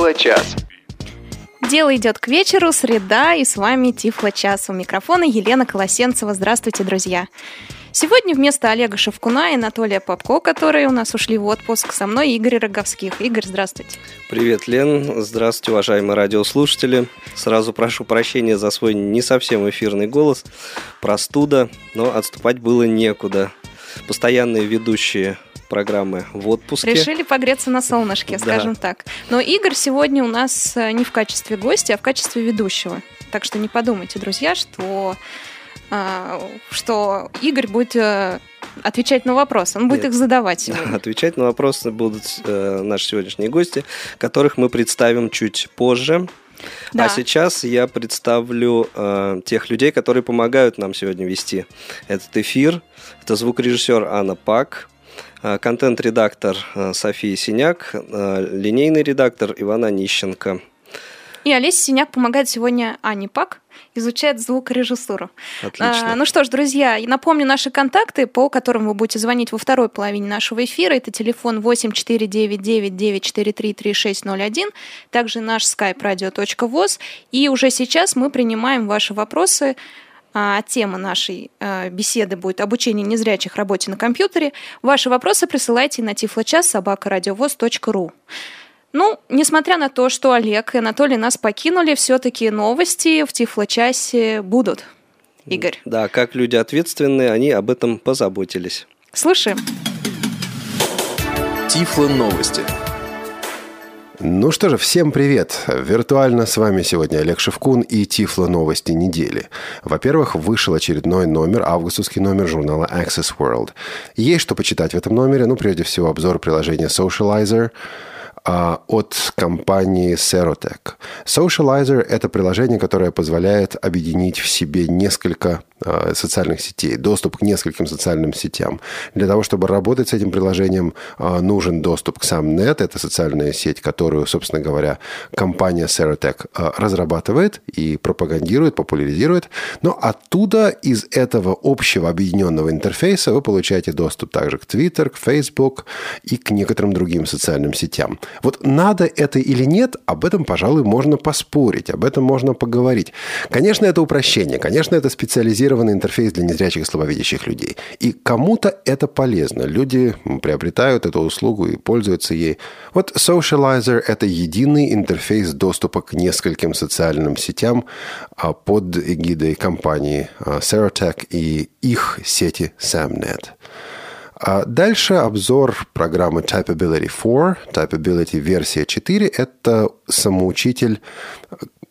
Тифло-час. Дело идет к вечеру, среда, и с вами Тифло-час. У микрофона Елена Колосенцева. Здравствуйте, друзья. Сегодня вместо Олега Шевкуна и Анатолия Попко, которые у нас ушли в отпуск, со мной Игорь Роговских. Игорь, здравствуйте. Привет, Лен. Здравствуйте, уважаемые радиослушатели. Сразу прошу прощения за свой не совсем эфирный голос. Простуда, но отступать было некуда. Постоянные ведущие программы в отпуске. Решили погреться на солнышке, Да. скажем так. Но Игорь сегодня у нас э, не в качестве гостя, а в качестве ведущего. Так что не подумайте, друзья, что, а, что Игорь будет э, отвечать на вопросы. Он будет Нет. их задавать сегодня. Отвечать на вопросы будут э, наши сегодняшние гости, которых мы представим чуть позже. Да. А сейчас я представлю э, тех людей, которые помогают нам сегодня вести этот эфир. Это звукорежиссер Анна Пак, э, контент-редактор э, София Синяк, э, линейный редактор Ивана Нищенко. И Олеся Синяк помогает сегодня Ане Пак, изучает звукорежиссуру. Отлично. А, ну что ж, друзья, напомню наши контакты, по которым вы будете звонить во второй половине нашего эфира. Это телефон 8499-943-3601, также наш skype radio.voz. И уже сейчас мы принимаем ваши вопросы. А, Тема нашей а, беседы будет обучение незрячих работе на компьютере. Ваши вопросы присылайте на тифлочас собакарадиовоз.ру. Ну, несмотря на то, что Олег и Анатолий нас покинули, все-таки новости в Тифло-часе будут. Игорь, Да, как люди ответственные, они об этом позаботились. слушаем. Тифло новости. Ну что же, всем привет! Виртуально с вами сегодня Олег Шевкун и Тифло новости недели. Во-первых, вышел очередной номер, августовский номер журнала Access World. Есть что почитать в этом номере, ну прежде всего обзор приложения Socializer, а, от компании Serotec. Socializer – это приложение, которое позволяет объединить в себе несколько социальных сетей, доступ к нескольким социальным сетям. Для того, чтобы работать с этим приложением, а, нужен доступ к SamNet. Это социальная сеть, которую, собственно говоря, компания Serotec а, разрабатывает и пропагандирует, популяризирует. Но оттуда, из этого общего объединенного интерфейса, вы получаете доступ также к Twitter, к Facebook и к некоторым другим социальным сетям. Вот надо это или нет, об этом, пожалуй, можно поспорить, об этом можно поговорить. Конечно, это упрощение, конечно, это специализированный интерфейс для незрячих и слабовидящих людей. И кому-то это полезно. Люди приобретают эту услугу и пользуются ей. Вот Socializer – это единый интерфейс доступа к нескольким социальным сетям а, под эгидой компании а, Serotec и их сети SamNet. А дальше обзор программы Typability 4. Typability версия 4 – это самоучитель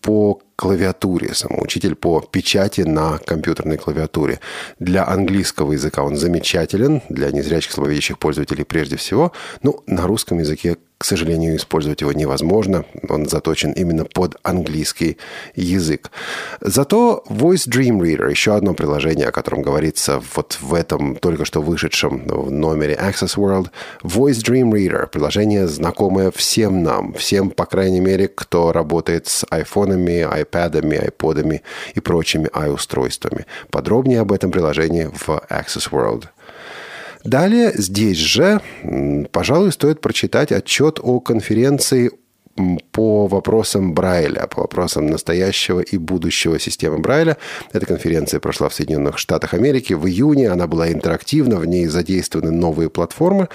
по клавиатуре, самоучитель по печати на компьютерной клавиатуре. Для английского языка он замечателен, для незрячих слабовидящих пользователей прежде всего. Ну, на русском языке, к сожалению, использовать его невозможно. Он заточен именно под английский язык. Зато Voice Dream Reader, еще одно приложение, о котором говорится вот в этом только что вышедшем номере Access World. Voice Dream Reader, приложение, знакомое всем нам, всем, по крайней мере, кто работает с айфонами, айпадами, айподами и прочими i-устройствами. Подробнее об этом приложении в Access World. Далее здесь же, пожалуй, стоит прочитать отчет о конференции по вопросам Брайля, по вопросам настоящего и будущего системы Брайля. Эта конференция прошла в Соединенных Штатах Америки в июне. Она была интерактивна, в ней задействованы новые платформы.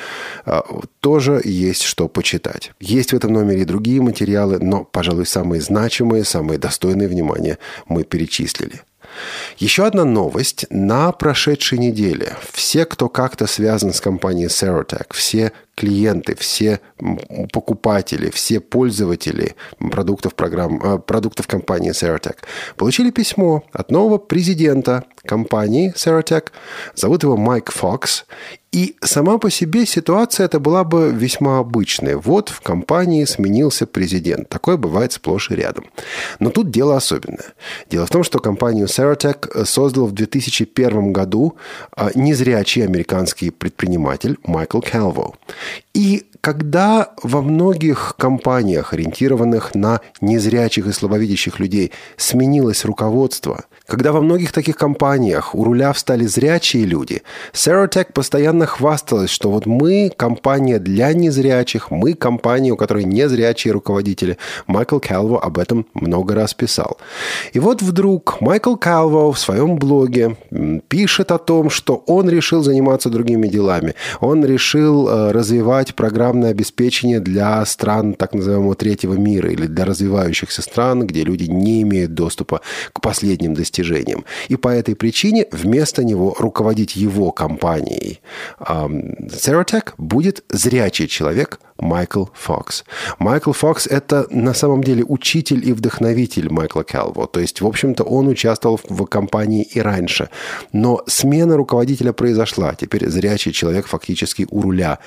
А, Тоже есть что почитать. Есть в этом номере и другие материалы, но, пожалуй, самые значимые, самые достойные внимания мы перечислили. Еще одна новость на прошедшей неделе. Все, кто как-то связан с компанией Serotec, все клиенты, все покупатели, все пользователи продуктов, программ, э, продуктов компании Serotec получили письмо от нового президента компании Serotec. Зовут его Майк Фокс. И сама по себе ситуация это была бы весьма обычной. Вот в компании сменился президент. Такое бывает сплошь и рядом. Но тут дело особенное. Дело в том, что компанию Serotec создал в 2001 году а, незрячий американский предприниматель Майкл Калво. И когда во многих компаниях, ориентированных на незрячих и слабовидящих людей, сменилось руководство, Когда во многих таких компаниях у руля встали зрячие люди, Serotech постоянно хвасталась, что вот мы компания для незрячих, мы компания, у которой незрячие руководители. Майкл Калво об этом много раз писал. И вот вдруг Майкл Калво в своем блоге пишет о том, что он решил заниматься другими делами. Он решил э, развивать программное обеспечение для стран так называемого третьего мира или для развивающихся стран, где люди не имеют доступа к последним достижениям достижением. И по этой причине вместо него руководить его компанией Ceratec будет зрячий человек Майкл Фокс. Майкл Фокс – это на самом деле учитель и вдохновитель Майкла Келво. То есть, в общем-то, он участвовал в компании и раньше. Но смена руководителя произошла. Теперь зрячий человек фактически у руля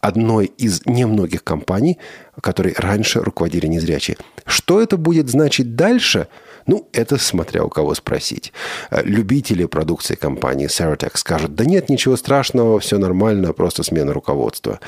одной из немногих компаний, которые раньше руководили незрячие. Что это будет значить дальше – ну, это смотря у кого спросить. Э, любители продукции компании Ceratec скажут, да нет, ничего страшного, все нормально, просто смена руководства.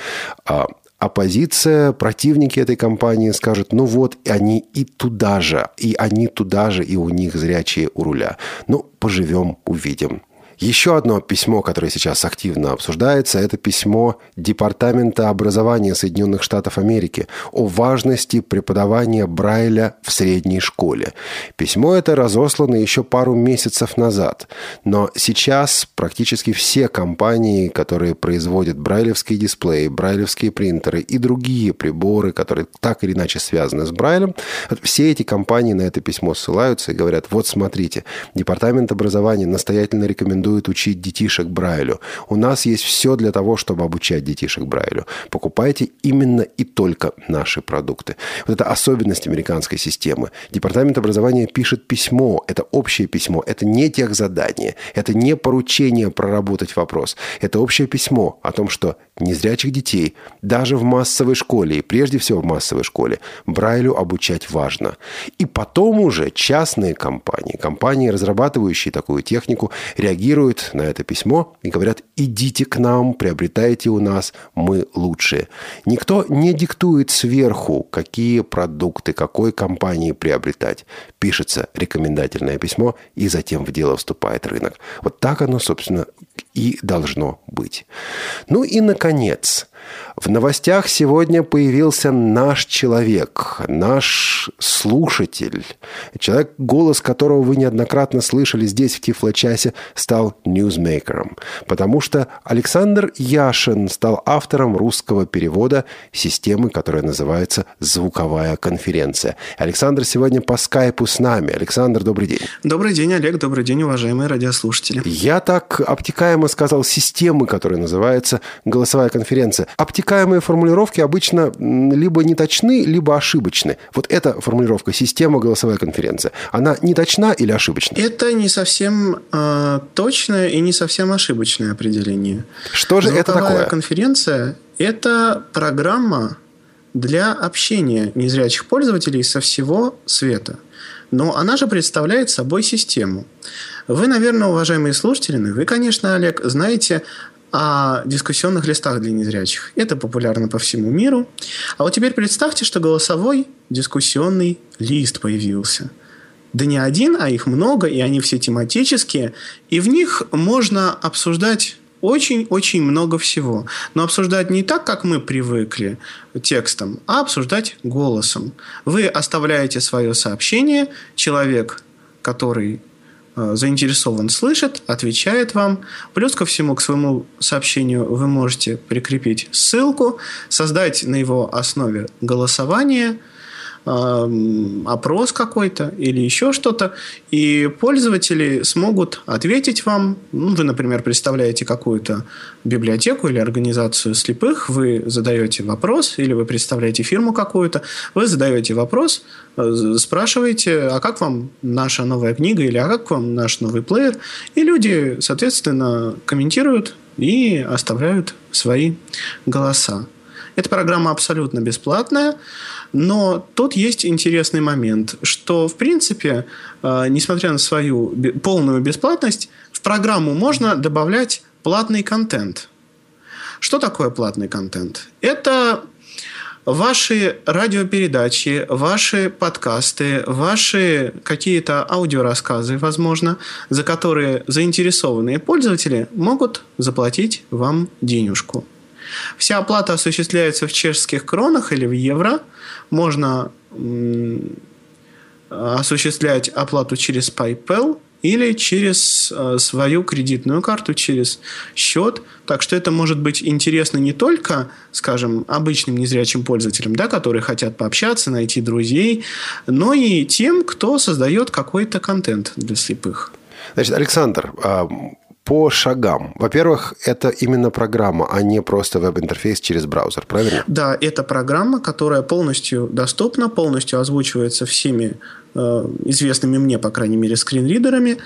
А оппозиция, противники этой компании скажут, ну вот, они и туда же, и они туда же, и у них зрячие у руля. Ну, поживем, увидим. Еще одно письмо, которое сейчас активно обсуждается, это письмо Департамента образования Соединенных Штатов Америки о важности преподавания Брайля в средней школе. Письмо это разослано еще пару месяцев назад, но сейчас практически все компании, которые производят брайлевские дисплеи, брайлевские принтеры и другие приборы, которые так или иначе связаны с Брайлем, все эти компании на это письмо ссылаются и говорят, вот смотрите, Департамент образования настоятельно рекомендует рекомендует учить детишек Брайлю. У нас есть все для того, чтобы обучать детишек Брайлю. Покупайте именно и только наши продукты. Вот это особенность американской системы. Департамент образования пишет письмо. Это общее письмо. Это не тех задания. Это не поручение проработать вопрос. Это общее письмо о том, что незрячих детей даже в массовой школе, и прежде всего в массовой школе, Брайлю обучать важно. И потом уже частные компании, компании, разрабатывающие такую технику, реагируют реагируют на это письмо и говорят, идите к нам, приобретайте у нас, мы лучшие. Никто не диктует сверху, какие продукты, какой компании приобретать. Пишется рекомендательное письмо, и затем в дело вступает рынок. Вот так оно, собственно, и должно быть. Ну и, наконец, в новостях сегодня появился наш человек, наш слушатель, человек, голос которого вы неоднократно слышали здесь, в Тифло-часе, стал ньюзмейкером, потому что Александр Яшин стал автором русского перевода системы, которая называется «Звуковая конференция». Александр сегодня по скайпу с нами. Александр, добрый день. Добрый день, Олег. Добрый день, уважаемые радиослушатели. Я так обтекаемо сказал системы, которая называется «Голосовая конференция». Обтекаемые формулировки обычно либо не точны, либо ошибочны. Вот эта формулировка «система голосовая конференция», она не точна или ошибочна? Это не совсем э, точное и не совсем ошибочное определение. Что же Звуковая это такое? конференция – это программа для общения незрячих пользователей со всего света. Но она же представляет собой систему. Вы, наверное, уважаемые слушатели, ну вы, конечно, Олег, знаете о дискуссионных листах для незрячих. Это популярно по всему миру. А вот теперь представьте, что голосовой дискуссионный лист появился. Да не один, а их много, и они все тематические. И в них можно обсуждать очень-очень много всего. Но обсуждать не так, как мы привыкли текстом, а обсуждать голосом. Вы оставляете свое сообщение, человек, который заинтересован слышит, отвечает вам. Плюс ко всему, к своему сообщению вы можете прикрепить ссылку, создать на его основе голосование – опрос какой-то или еще что-то, и пользователи смогут ответить вам. Ну, вы, например, представляете какую-то библиотеку или организацию слепых, вы задаете вопрос, или вы представляете фирму какую-то, вы задаете вопрос, э, спрашиваете, а как вам наша новая книга, или а как вам наш новый плеер, и люди, соответственно, комментируют и оставляют свои голоса. Эта программа абсолютно бесплатная. Но тут есть интересный момент, что, в принципе, э, несмотря на свою полную бесплатность, в программу можно добавлять платный контент. Что такое платный контент? Это ваши радиопередачи, ваши подкасты, ваши какие-то аудиорассказы, возможно, за которые заинтересованные пользователи могут заплатить вам денежку. Вся оплата осуществляется в чешских кронах или в евро. Можно осуществлять оплату через PayPal или через э, свою кредитную карту, через счет. Так что это может быть интересно не только, скажем, обычным незрячим пользователям, да, которые хотят пообщаться, найти друзей, но и тем, кто создает какой-то контент для слепых. Значит, Александр, а, по шагам. Во-первых, это именно программа, а не просто веб-интерфейс через браузер, правильно? Да, это программа, которая полностью доступна, полностью озвучивается всеми э, известными мне, по крайней мере, скринридерами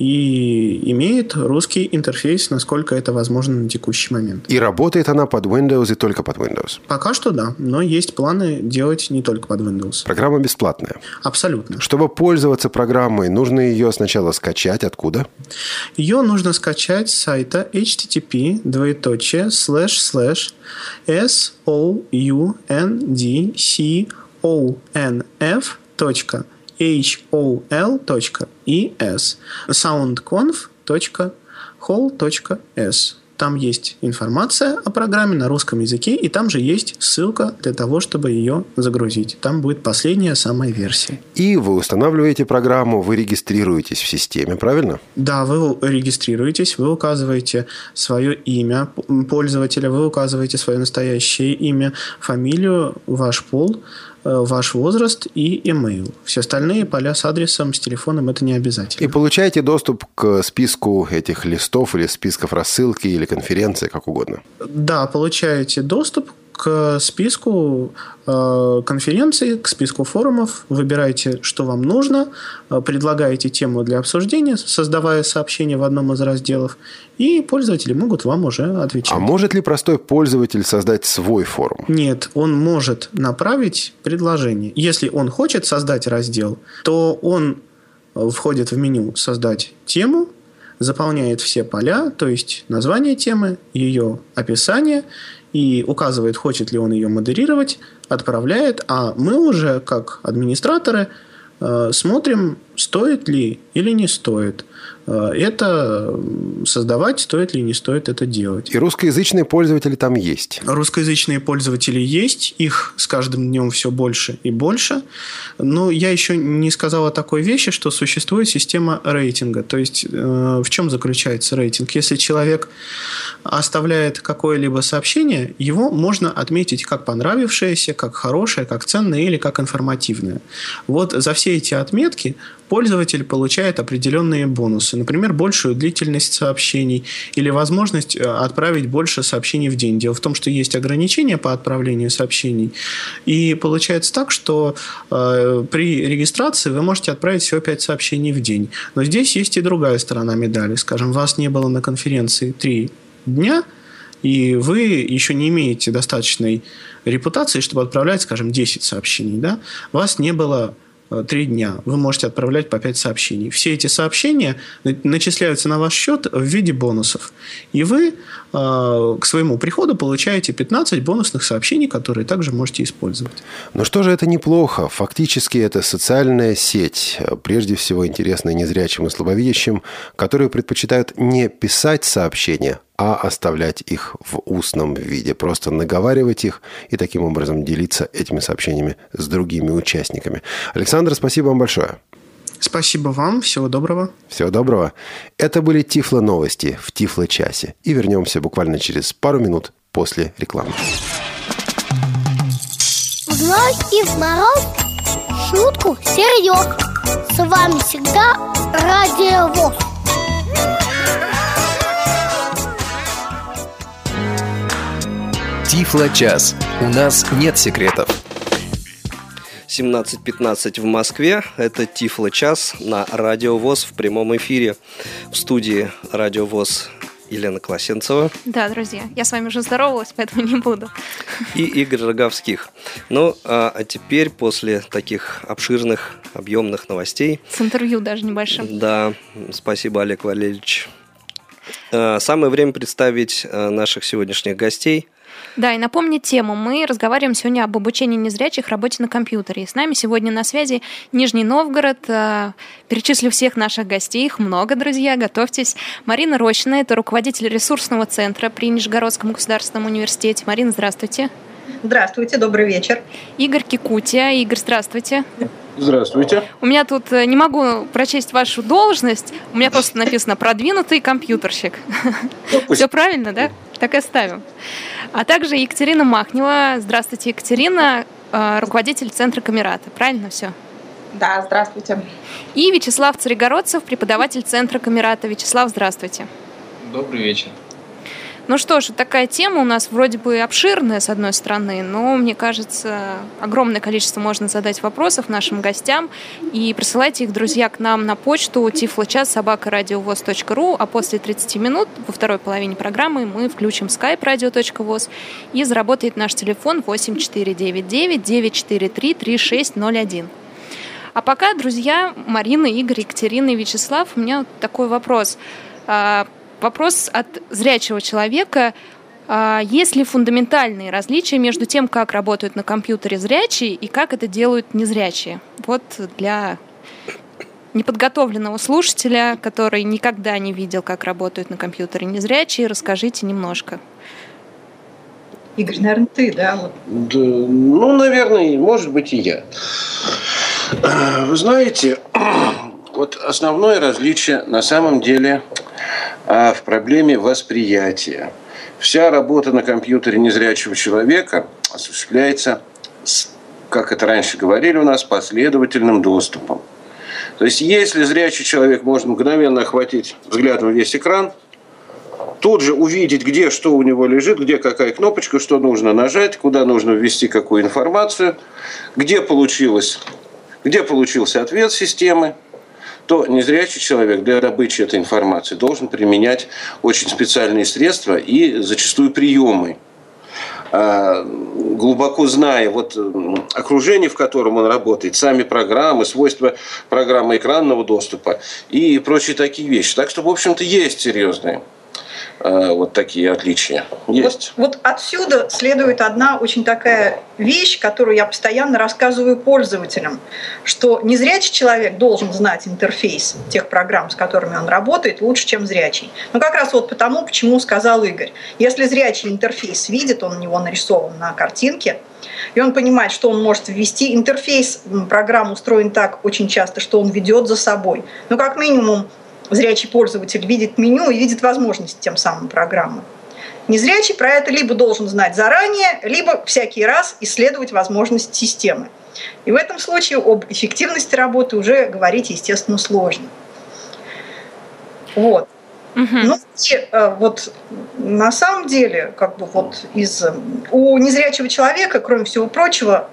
и имеет русский интерфейс, насколько это возможно на текущий момент. И работает она под Windows и только под Windows? Пока что да, но есть планы делать не только под Windows. Программа бесплатная? Абсолютно. Чтобы пользоваться программой, нужно ее сначала скачать. Откуда? Ее нужно скачать с сайта http двоеточие slash slash s o u n d c o n f hol.es soundconf.hol.s там есть информация о программе на русском языке, и там же есть ссылка для того, чтобы ее загрузить. Там будет последняя самая версия. И вы устанавливаете программу, вы регистрируетесь в системе, правильно? Да, вы регистрируетесь, вы указываете свое имя пользователя, вы указываете свое настоящее имя, фамилию, ваш пол – ваш возраст и email. Все остальные поля с адресом, с телефоном это не обязательно. И получаете доступ к списку этих листов или списков рассылки или конференции, как угодно. Да, получаете доступ к списку э, конференций, к списку форумов, выбираете, что вам нужно, э, предлагаете тему для обсуждения, создавая сообщение в одном из разделов, и пользователи могут вам уже отвечать. А может ли простой пользователь создать свой форум? Нет, он может направить предложение. Если он хочет создать раздел, то он входит в меню «Создать тему», заполняет все поля, то есть название темы, ее описание и указывает, хочет ли он ее модерировать, отправляет, а мы уже, как администраторы, э, смотрим, стоит ли или не стоит. Э, это создавать, стоит ли не стоит это делать. И русскоязычные пользователи там есть? Русскоязычные пользователи есть, их с каждым днем все больше и больше. Но я еще не сказал о такой вещи, что существует система рейтинга. То есть э, в чем заключается рейтинг? Если человек оставляет какое-либо сообщение, его можно отметить как понравившееся, как хорошее, как ценное или как информативное. Вот за все эти отметки пользователь получает определенные бонусы. Например, большую длительность сообщений или возможность э, отправить больше сообщений в день. Дело в том, что есть ограничения по отправлению сообщений. И получается так, что э, при регистрации вы можете отправить всего 5 сообщений в день. Но здесь есть и другая сторона медали. Скажем, вас не было на конференции 3 дня, и вы еще не имеете достаточной репутации, чтобы отправлять, скажем, 10 сообщений. Да? Вас не было три дня вы можете отправлять по 5 сообщений. Все эти сообщения начисляются на ваш счет в виде бонусов. И вы э, к своему приходу получаете 15 бонусных сообщений, которые также можете использовать. Но что же это неплохо? Фактически это социальная сеть, прежде всего интересная незрячим и слабовидящим, которые предпочитают не писать сообщения, а оставлять их в устном виде, просто наговаривать их и таким образом делиться этими сообщениями с другими участниками. Александр, спасибо вам большое. Спасибо вам. Всего доброго. Всего доброго. Это были Тифло новости в Тифло часе. И вернемся буквально через пару минут после рекламы. Вновь и в мороз шутку серьез. С вами всегда Радио ВОЗ. Тифло-час. У нас нет секретов. 17.15 в Москве. Это Тифло-час на Радио ВОЗ в прямом эфире. В студии Радио ВОЗ Елена Колосенцева. Да, друзья, я с вами уже здоровалась, поэтому не буду. И Игорь Роговских. Ну, а, а теперь, после таких обширных, объемных новостей... С интервью даже небольшим. Да, спасибо, Олег Валерьевич. А, самое время представить а, наших сегодняшних гостей – Да, и напомнить тему. Мы разговариваем сегодня об обучении незрячих работе на компьютере. И с нами сегодня на связи Нижний Новгород. Э, перечислю всех наших гостей. Их много, друзья, готовьтесь. Марина Рощина, это руководитель ресурсного центра при Нижегородском государственном университете. Марина, здравствуйте. Здравствуйте, добрый вечер. Игорь Кикутия. Игорь, здравствуйте. Здравствуйте. У меня тут э, не могу прочесть вашу должность. У меня просто написано продвинутый компьютерщик. Ну, Все правильно, да? Так и оставим. А также Екатерина Махнева. Здравствуйте, Екатерина, э, руководитель Центра Камерата. Правильно все? Да, здравствуйте. И Вячеслав Царегородцев, преподаватель Центра Камерата. Вячеслав, здравствуйте. Добрый вечер. Ну что ж, такая тема у нас вроде бы обширная, с одной стороны, но, мне кажется, огромное количество можно задать вопросов нашим гостям. И присылайте их, друзья, к нам на почту тифлочас собакарадиовоз.ру, а после 30 минут во второй половине программы мы включим skype radio.voz и заработает наш телефон 8499 943 3601. А пока, друзья, Марина, Игорь, Екатерина и Вячеслав, у меня такой вопрос а, вопрос от зрячего человека. А, есть ли фундаментальные различия между тем, как работают на компьютере зрячие и как это делают незрячие? Вот для неподготовленного слушателя, который никогда не видел, как работают на компьютере незрячие, расскажите немножко. Игорь, наверное, ты, да? Да ну, наверное, может быть, и я. Вы знаете, вот основное различие на самом деле а в проблеме восприятия. Вся работа на компьютере незрячего человека осуществляется, с, как это раньше говорили у нас, последовательным доступом. То есть, если зрячий человек может мгновенно охватить взглядом весь экран, тут же увидеть, где что у него лежит, где какая кнопочка, что нужно нажать, куда нужно ввести какую информацию, где, получилось, где получился ответ системы, то незрячий человек для добычи этой информации должен применять очень специальные средства и зачастую приемы а, глубоко зная вот окружение, в котором он работает, сами программы, свойства программы экранного доступа и прочие такие вещи. Так что, в общем-то, есть серьезные вот такие отличия есть. Вот, вот отсюда следует одна очень такая вещь, которую я постоянно рассказываю пользователям, что незрячий человек должен знать интерфейс тех программ, с которыми он работает, лучше, чем зрячий. Ну, как раз вот потому, почему сказал Игорь. Если зрячий интерфейс видит, он у него нарисован на картинке, и он понимает, что он может ввести. Интерфейс программы устроен так очень часто, что он ведет за собой. Ну, как минимум, зрячий пользователь видит меню и видит возможности тем самым программы. Незрячий про это либо должен знать заранее, либо всякий раз исследовать возможности системы. И в этом случае об эффективности работы уже говорить, естественно, сложно. Вот. Угу. Ну, и, э, вот на самом деле, как бы вот из у незрячего человека, кроме всего прочего,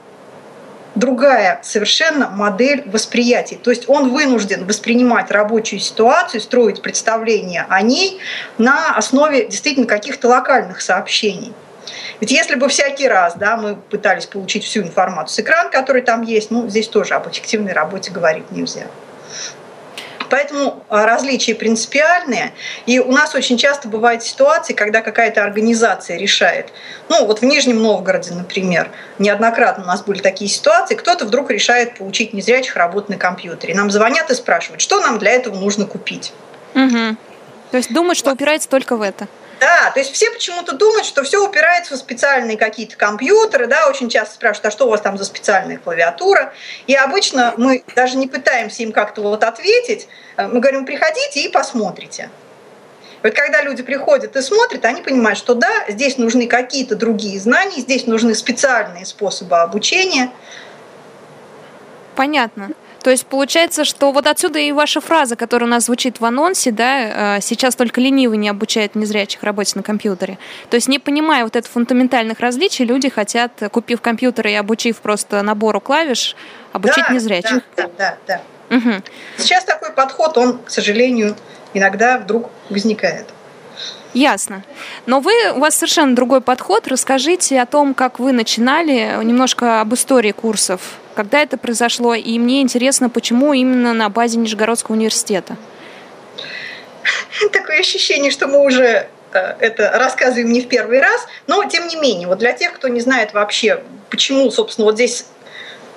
другая совершенно модель восприятия. То есть он вынужден воспринимать рабочую ситуацию, строить представление о ней на основе действительно каких-то локальных сообщений. Ведь если бы всякий раз да, мы пытались получить всю информацию с экрана, который там есть, ну, здесь тоже об эффективной работе говорить нельзя. Поэтому а, различия принципиальные. И у нас очень часто бывают ситуации, когда какая-то организация решает. Ну, вот в Нижнем Новгороде, например, неоднократно у нас были такие ситуации, кто-то вдруг решает получить незрячих работать на компьютере. Нам звонят и спрашивают, что нам для этого нужно купить. Угу. То есть думают, что упирается только в это. Да, то есть все почему-то думают, что все упирается в специальные какие-то компьютеры, да, очень часто спрашивают, а что у вас там за специальная клавиатура? И обычно мы даже не пытаемся им как-то вот ответить, э, мы говорим, приходите и посмотрите. Вот когда люди приходят и смотрят, они понимают, что да, здесь нужны какие-то другие знания, здесь нужны специальные способы обучения. Понятно. То есть получается, что вот отсюда и ваша фраза, которая у нас звучит в анонсе, да, э, сейчас только ленивый не обучает незрячих работе на компьютере. То есть не понимая вот этих фундаментальных различий, люди хотят, купив компьютер и обучив просто набору клавиш, обучить да, незрячих. Да, да, да. Угу. Сейчас такой подход, он, к сожалению, иногда вдруг возникает. Ясно. Но вы, у вас совершенно другой подход. Расскажите о том, как вы начинали, немножко об истории курсов когда это произошло, и мне интересно, почему именно на базе Нижегородского университета. Такое ощущение, что мы уже э, это рассказываем не в первый раз, но тем не менее, вот для тех, кто не знает вообще, почему, собственно, вот здесь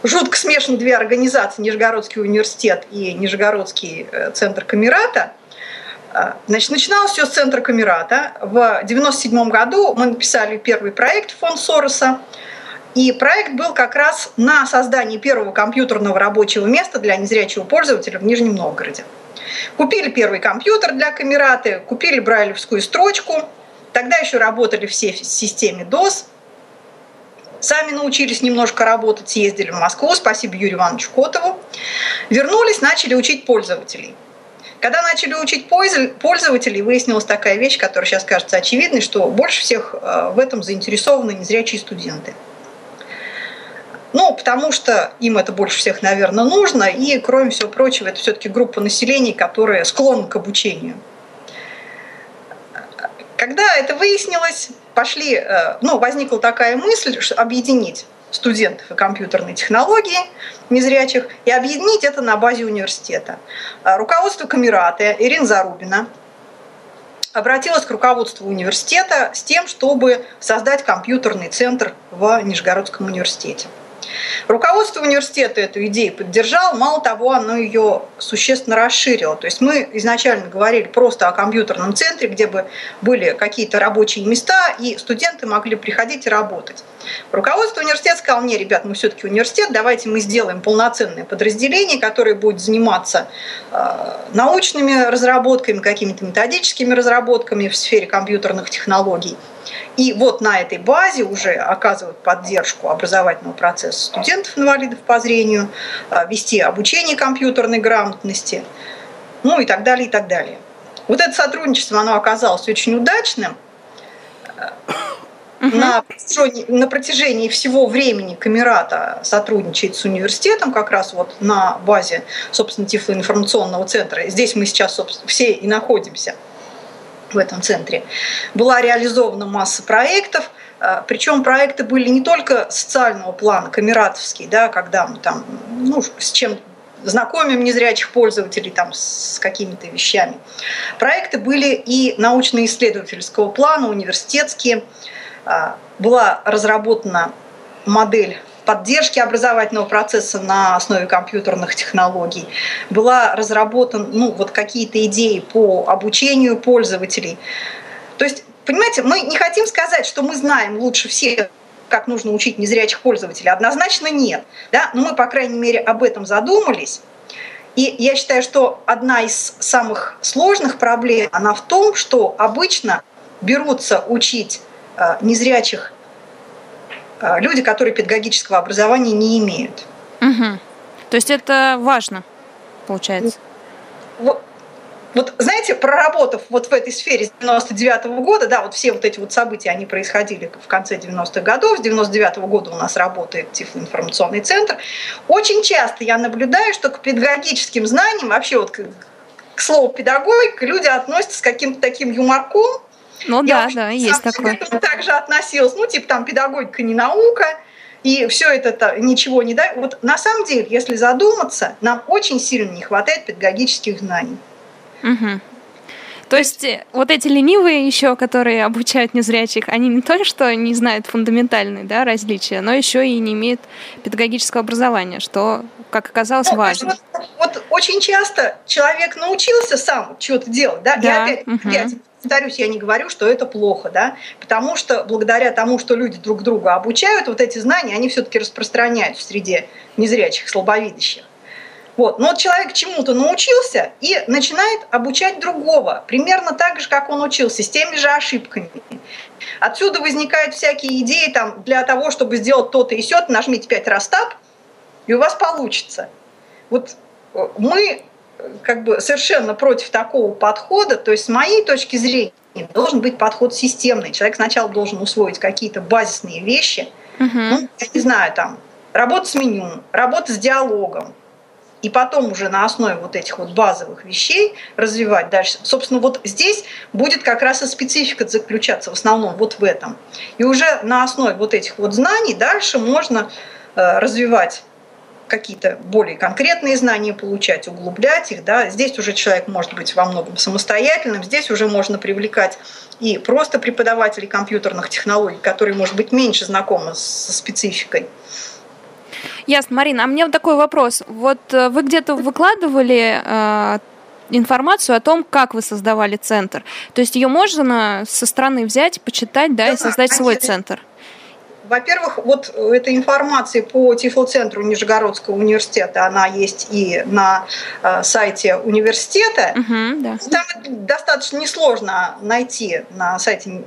жутко смешаны две организации, Нижегородский университет и Нижегородский э, центр Камерата, э, Значит, начиналось все с центра Камерата. В 1997 году мы написали первый проект фонд Сороса. И проект был как раз на создании первого компьютерного рабочего места для незрячего пользователя в Нижнем Новгороде. Купили первый компьютер для камераты, купили брайлевскую строчку. Тогда еще работали все в системе DOS. Сами научились немножко работать, съездили в Москву, спасибо Юрию Ивановичу Котову. Вернулись, начали учить пользователей. Когда начали учить пользователей, выяснилась такая вещь, которая сейчас кажется очевидной, что больше всех э, в этом заинтересованы незрячие студенты. Ну, потому что им это больше всех, наверное, нужно, и, кроме всего прочего, это все-таки группа населения, которая склонна к обучению. Когда это выяснилось, пошли, э, ну, возникла такая мысль, что объединить студентов и компьютерной технологии незрячих и объединить это на базе университета. А руководство Камерата Ирина Зарубина обратилась к руководству университета с тем, чтобы создать компьютерный центр в Нижегородском университете. Руководство университета эту идею поддержало, мало того, оно ее существенно расширило. То есть мы изначально говорили просто о компьютерном центре, где бы были какие-то рабочие места, и студенты могли приходить и работать. Руководство университета сказало, не, ребят, мы все-таки университет, давайте мы сделаем полноценное подразделение, которое будет заниматься э, научными разработками, какими-то методическими разработками в сфере компьютерных технологий. И вот на этой базе уже оказывают поддержку образовательного процесса студентов-инвалидов по зрению, а, вести обучение компьютерной грамотности, ну и так далее, и так далее. Вот это сотрудничество, оно оказалось очень удачным. На, на протяжении всего времени Камерата сотрудничает с университетом, как раз вот на базе, собственно, Тифлоинформационного центра. Здесь мы сейчас, собственно, все и находимся – в этом центре. Была реализована масса проектов, э, причем проекты были не только социального плана, камератовские, да, когда мы там, ну, с чем знакомим незрячих пользователей там, с какими-то вещами. Проекты были и научно-исследовательского плана, университетские. Э, была разработана модель поддержки образовательного процесса на основе компьютерных технологий. Была разработана ну, вот какие-то идеи по обучению пользователей. То есть, понимаете, мы не хотим сказать, что мы знаем лучше всех, как нужно учить незрячих пользователей. Однозначно нет. Да? Но мы, по крайней мере, об этом задумались. И я считаю, что одна из самых сложных проблем, она в том, что обычно берутся учить незрячих а, люди, которые педагогического образования не имеют. Угу. То есть это важно, получается. Вот, вот знаете, проработав вот в этой сфере с 99 -го года, да, вот все вот эти вот события, они происходили в конце 90-х годов, с 99 -го года у нас работает Тифлоинформационный центр, очень часто я наблюдаю, что к педагогическим знаниям, вообще вот к, к слову педагогика, люди относятся с каким-то таким юморком, ну я да, да, есть такое. Я также относилась, ну, типа там педагогика не наука, и все это -то ничего не дает. Вот на самом деле, если задуматься, нам очень сильно не хватает педагогических знаний. Угу. То есть э, вот эти ленивые еще, которые обучают незрячих, они не только что не знают фундаментальные да, различия, но еще и не имеют педагогического образования, что, как оказалось, ну, важно. Вот, вот очень часто человек научился сам что-то делать, да, да. и опять, угу. опять повторюсь, я не говорю, что это плохо, да, потому что благодаря тому, что люди друг друга обучают, вот эти знания, они все-таки распространяются в среде незрячих, слабовидящих. Вот. Но вот человек чему-то научился и начинает обучать другого, примерно так же, как он учился, с теми же ошибками. Отсюда возникают всякие идеи там, для того, чтобы сделать то-то и сё нажмите пять раз тап, и у вас получится. Вот э, мы как бы совершенно против такого подхода. То есть с моей точки зрения должен быть подход системный. Человек сначала должен усвоить какие-то базисные вещи. Угу. Ну, я не знаю, там, работа с меню, работа с диалогом. И потом уже на основе вот этих вот базовых вещей развивать дальше. Собственно, вот здесь будет как раз и специфика заключаться в основном вот в этом. И уже на основе вот этих вот знаний дальше можно э, развивать какие-то более конкретные знания получать, углублять их. Да. Здесь уже человек может быть во многом самостоятельным, здесь уже можно привлекать и просто преподавателей компьютерных технологий, которые, может быть, меньше знакомы со спецификой. Ясно, Марина. А мне вот такой вопрос. Вот э, вы где-то выкладывали э, информацию о том, как вы создавали центр. То есть ее можно со стороны взять, почитать, да, да и создать свой центр. Во-первых, вот эта информация по Тифлоцентру Нижегородского университета, она есть и на э, сайте университета. Угу, да. Там достаточно несложно найти на сайте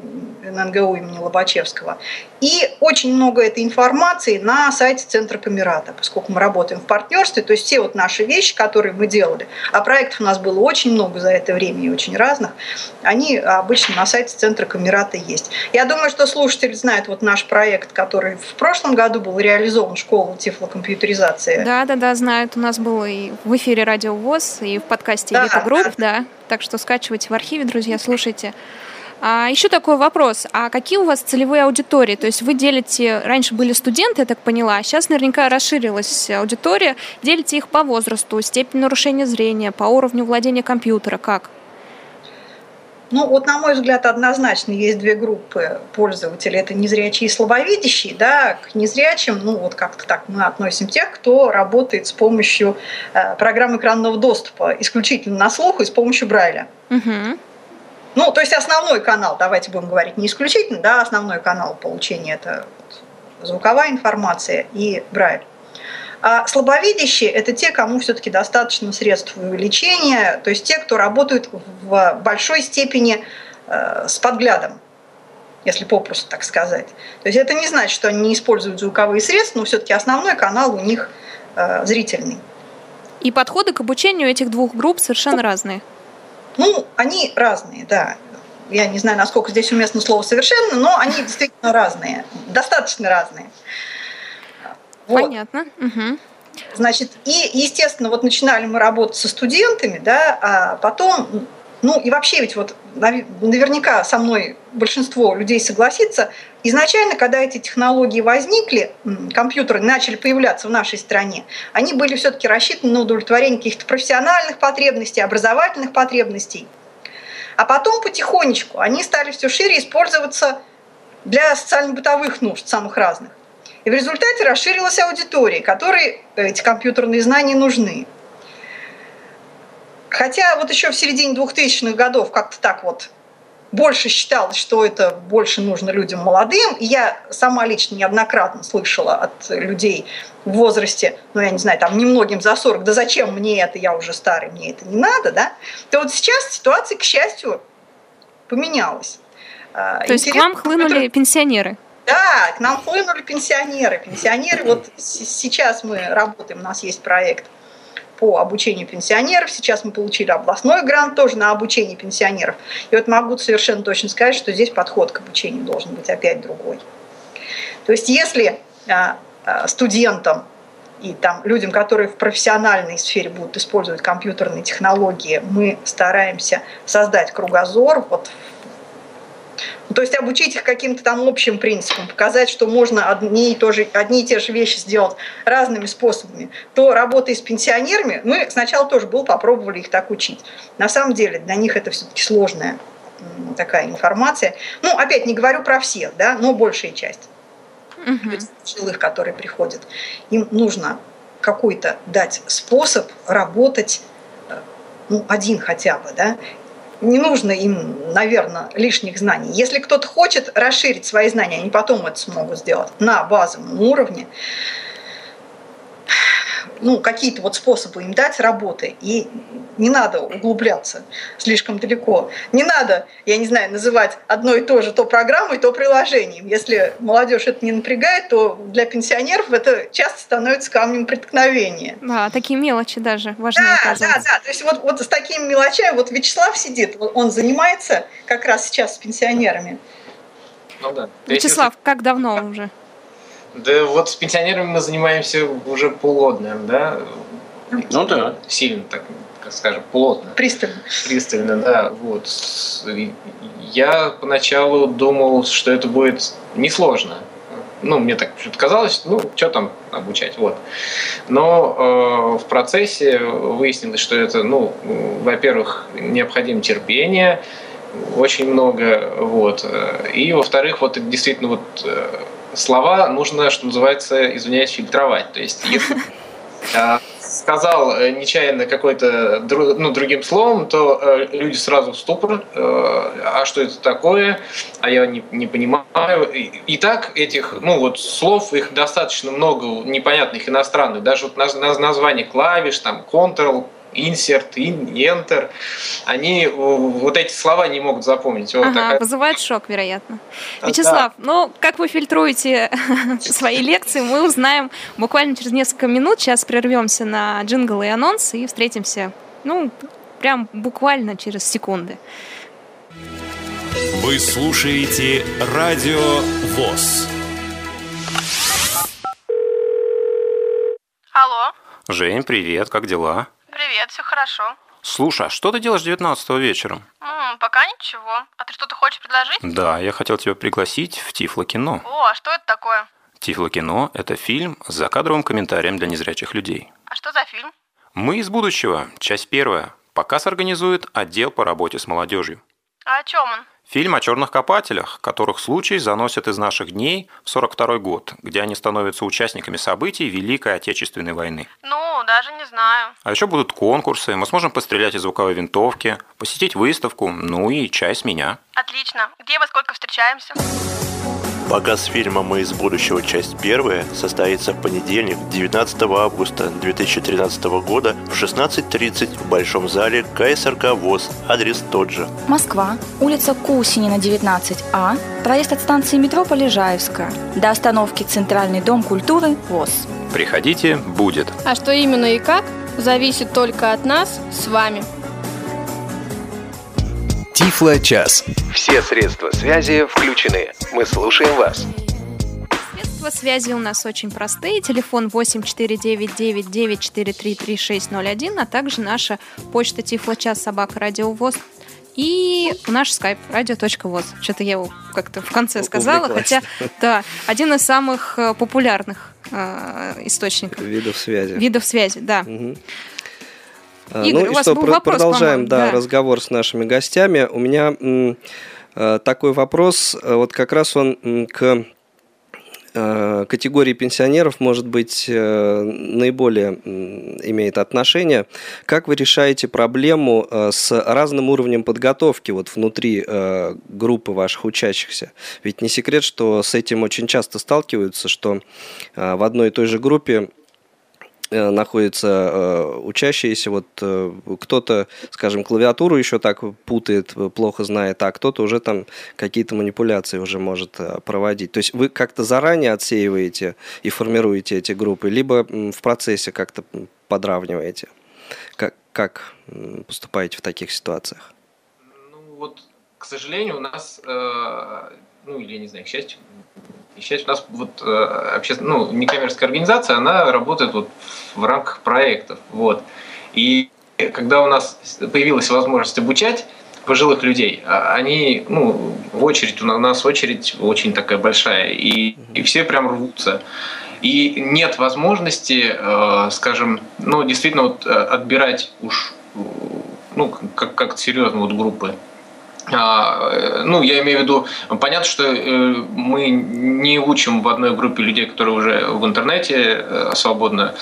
НГУ имени Лобачевского. И очень много этой информации на сайте Центра Камерата, поскольку мы работаем в партнерстве. То есть все вот наши вещи, которые мы делали, а проектов у нас было очень много за это время и очень разных, они обычно на сайте Центра Камерата есть. Я думаю, что слушатели знают вот наш проект, который в прошлом году был реализован школа тифлокомпьютеризации. Да, да, да, знают. У нас было и в эфире Радио ВОЗ, и в подкасте да, Групп, да. да. Так что скачивайте в архиве, друзья, слушайте. А еще такой вопрос. А какие у вас целевые аудитории? То есть вы делите, раньше были студенты, я так поняла, а сейчас наверняка расширилась аудитория. Делите их по возрасту, степень нарушения зрения, по уровню владения компьютера, как? Ну, вот, на мой взгляд, однозначно есть две группы пользователей. Это незрячие и слабовидящие. Да, к незрячим, ну, вот как-то так мы относим тех, кто работает с помощью э, программ экранного доступа исключительно на слух и с помощью Брайля. Угу. Ну, то есть основной канал, давайте будем говорить не исключительно, да, основной канал получения – это звуковая информация и Брайль. А слабовидящие – это те, кому все-таки достаточно средств лечения, то есть те, кто работают в большой степени э, с подглядом, если попросту так сказать. То есть это не значит, что они не используют звуковые средства, но все-таки основной канал у них э, зрительный. И подходы к обучению этих двух групп совершенно разные. Ну, они разные, да. Я не знаю, насколько здесь уместно слово совершенно, но они действительно разные, достаточно разные. Вот. Понятно. Угу. Значит, и, естественно, вот начинали мы работать со студентами, да, а потом, ну и вообще ведь вот наверняка со мной большинство людей согласится, изначально, когда эти технологии возникли, компьютеры начали появляться в нашей стране, они были все-таки рассчитаны на удовлетворение каких-то профессиональных потребностей, образовательных потребностей. А потом потихонечку они стали все шире использоваться для социально-бытовых нужд самых разных. И в результате расширилась аудитория, которой эти компьютерные знания нужны. Хотя вот еще в середине 2000-х годов как-то так вот больше считалось, что это больше нужно людям молодым. И я сама лично неоднократно слышала от людей в возрасте, ну, я не знаю, там, немногим за 40, да зачем мне это, я уже старый, мне это не надо, да? То вот сейчас ситуация, к счастью, поменялась. А, То есть к вам хлынули пенсионеры? Да, к нам хлынули пенсионеры. Пенсионеры, вот сейчас мы работаем, у нас есть проект по обучению пенсионеров. Сейчас мы получили областной грант тоже на обучение пенсионеров. И вот могу совершенно точно сказать, что здесь подход к обучению должен быть опять другой. То есть если а, а, студентам и там, людям, которые в профессиональной сфере будут использовать компьютерные технологии, мы стараемся создать кругозор вот то есть обучить их каким-то там общим принципам, показать, что можно одни и, тоже, одни и те же вещи сделать разными способами, то работая с пенсионерами, мы сначала тоже был, попробовали их так учить. На самом деле для них это все-таки сложная такая информация. Ну, опять не говорю про всех, да, но большая часть угу. жилых, которые приходят. Им нужно какой-то дать способ работать э, ну, один хотя бы, да, не нужно им, наверное, лишних знаний. Если кто-то хочет расширить свои знания, они потом это смогут сделать на базовом уровне, ну, какие-то вот способы им дать работы, и не надо углубляться слишком далеко. Не надо, я не знаю, называть одно и то же то программой, то приложением. Если молодежь это не напрягает, то для пенсионеров это часто становится камнем преткновения. Да, такие мелочи даже важны. Да, да, да. То есть вот, вот с такими мелочами, вот Вячеслав сидит, он занимается как раз сейчас с пенсионерами. Ну да. Вячеслав, как давно уже? Да вот с пенсионерами мы занимаемся уже полгода, да? Ну да. Сильно так, скажем, плотно. Пристально. Пристально, да. Вот. Я поначалу думал, что это будет несложно. ну, мне так казалось, ну, что там обучать, вот. Но э, в процессе выяснилось, что это, ну, во-первых, необходимо терпение, очень много, вот. И, во-вторых, вот действительно вот э, слова нужно, что называется, извиняюсь, фильтровать. То есть, если а, сказал э, нечаянно какой-то ну, другим словом, то э, люди сразу в ступор. а что это такое? А я не, не понимаю. И, так этих, ну вот слов, их достаточно много непонятных иностранных. Даже вот название клавиш, там, Ctrl, insert, enter, они вот эти слова не могут запомнить. Вот ага, такая... вызывает шок, вероятно. А, Вячеслав, да. ну, как вы фильтруете свои лекции, мы узнаем буквально через несколько минут. Сейчас прервемся на джингл и анонс и встретимся, ну, прям буквально через секунды. Вы слушаете Радио ВОЗ. Алло. Жень, привет, как дела? Привет, все хорошо. Слушай, а что ты делаешь 19 вечером? М, пока ничего. А ты что-то хочешь предложить? Да, я хотел тебя пригласить в Тифло кино. О, а что это такое? Тифло кино – это фильм с закадровым комментарием для незрячих людей. А что за фильм? Мы из будущего. Часть первая. Показ организует отдел по работе с молодежью. А о чем он? Фильм о черных копателях, которых случай заносят из наших дней в 42 год, где они становятся участниками событий Великой Отечественной войны. Ну, даже не знаю. А еще будут конкурсы, мы сможем пострелять из звуковой винтовки, посетить выставку, ну и чай с меня. Отлично. Где во сколько встречаемся? Показ фильма «Мы из будущего. Часть первая» состоится в понедельник, 19 августа 2013 года в 16.30 в Большом зале КСРК ВОЗ. Адрес тот же. Москва. Улица Кусинина, 19А. Проезд от станции метро Полежаевская. До остановки Центральный дом культуры ВОЗ. Приходите, будет. А что именно и как, зависит только от нас с вами. Тифло час. Все средства связи включены. Мы слушаем вас. Средства связи у нас очень простые. Телефон 8499-943-3601, а также наша почта тифлочас собака радиовоз и наш скайп радио.воз. Что-то я его как-то в конце сказала, хотя да, один из самых э, популярных э, источников. Видов связи. Видов связи, да. Угу. Игорь, ну и что, вопрос, продолжаем да, да. разговор с нашими гостями. У меня э, такой вопрос, э, вот как раз он к категории пенсионеров, может быть, наиболее имеет отношение. Как вы решаете проблему с разным уровнем подготовки вот внутри группы ваших учащихся? Ведь не секрет, что с этим очень часто сталкиваются, что в одной и той же группе Э, находятся э, учащиеся, вот э, кто-то, скажем, клавиатуру еще так путает, плохо знает, а кто-то уже там какие-то манипуляции уже может проводить. То есть вы как-то заранее отсеиваете и формируете эти группы, либо в процессе как-то подравниваете? Как, как поступаете в таких ситуациях? Ну вот, к сожалению, у нас, ну или, не знаю, к счастью, и сейчас у нас вот э, общественно, ну, некоммерческая организация, она работает вот в рамках проектов. Вот. И когда у нас появилась возможность обучать пожилых людей, а они, ну, в очередь, у нас очередь очень такая большая, и, и все прям рвутся. И нет возможности, э, скажем, ну, действительно вот э, отбирать уж, ну, как- как-то серьезно вот группы ну, я имею в виду, понятно, что э, мы не учим в одной группе людей, которые уже в интернете э, свободно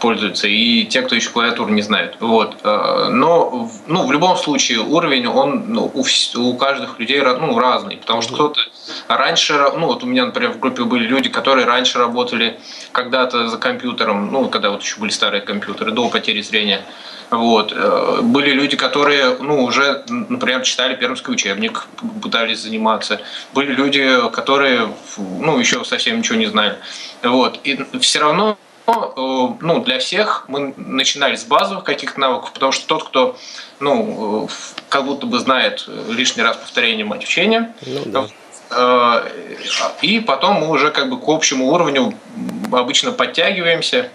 пользуются, и те, кто еще клавиатуру не знают. Вот. Э, но ну, в любом случае уровень, он ну, у, у каждых людей ну, разный, потому что кто-то раньше, ну вот у меня, например, в группе были люди, которые раньше работали когда-то за компьютером, ну, когда вот еще были старые компьютеры, до потери зрения, вот. Э, были люди, которые ну, уже, например, читали пермский учебник, пытались заниматься. Были люди, которые ну, еще совсем ничего не знали. Вот. И все равно э, ну, для всех мы начинали с базовых каких-то навыков, потому что тот, кто ну, э, как будто бы знает лишний раз повторение мать учения, ну, да. И потом мы уже как бы к общему уровню обычно подтягиваемся.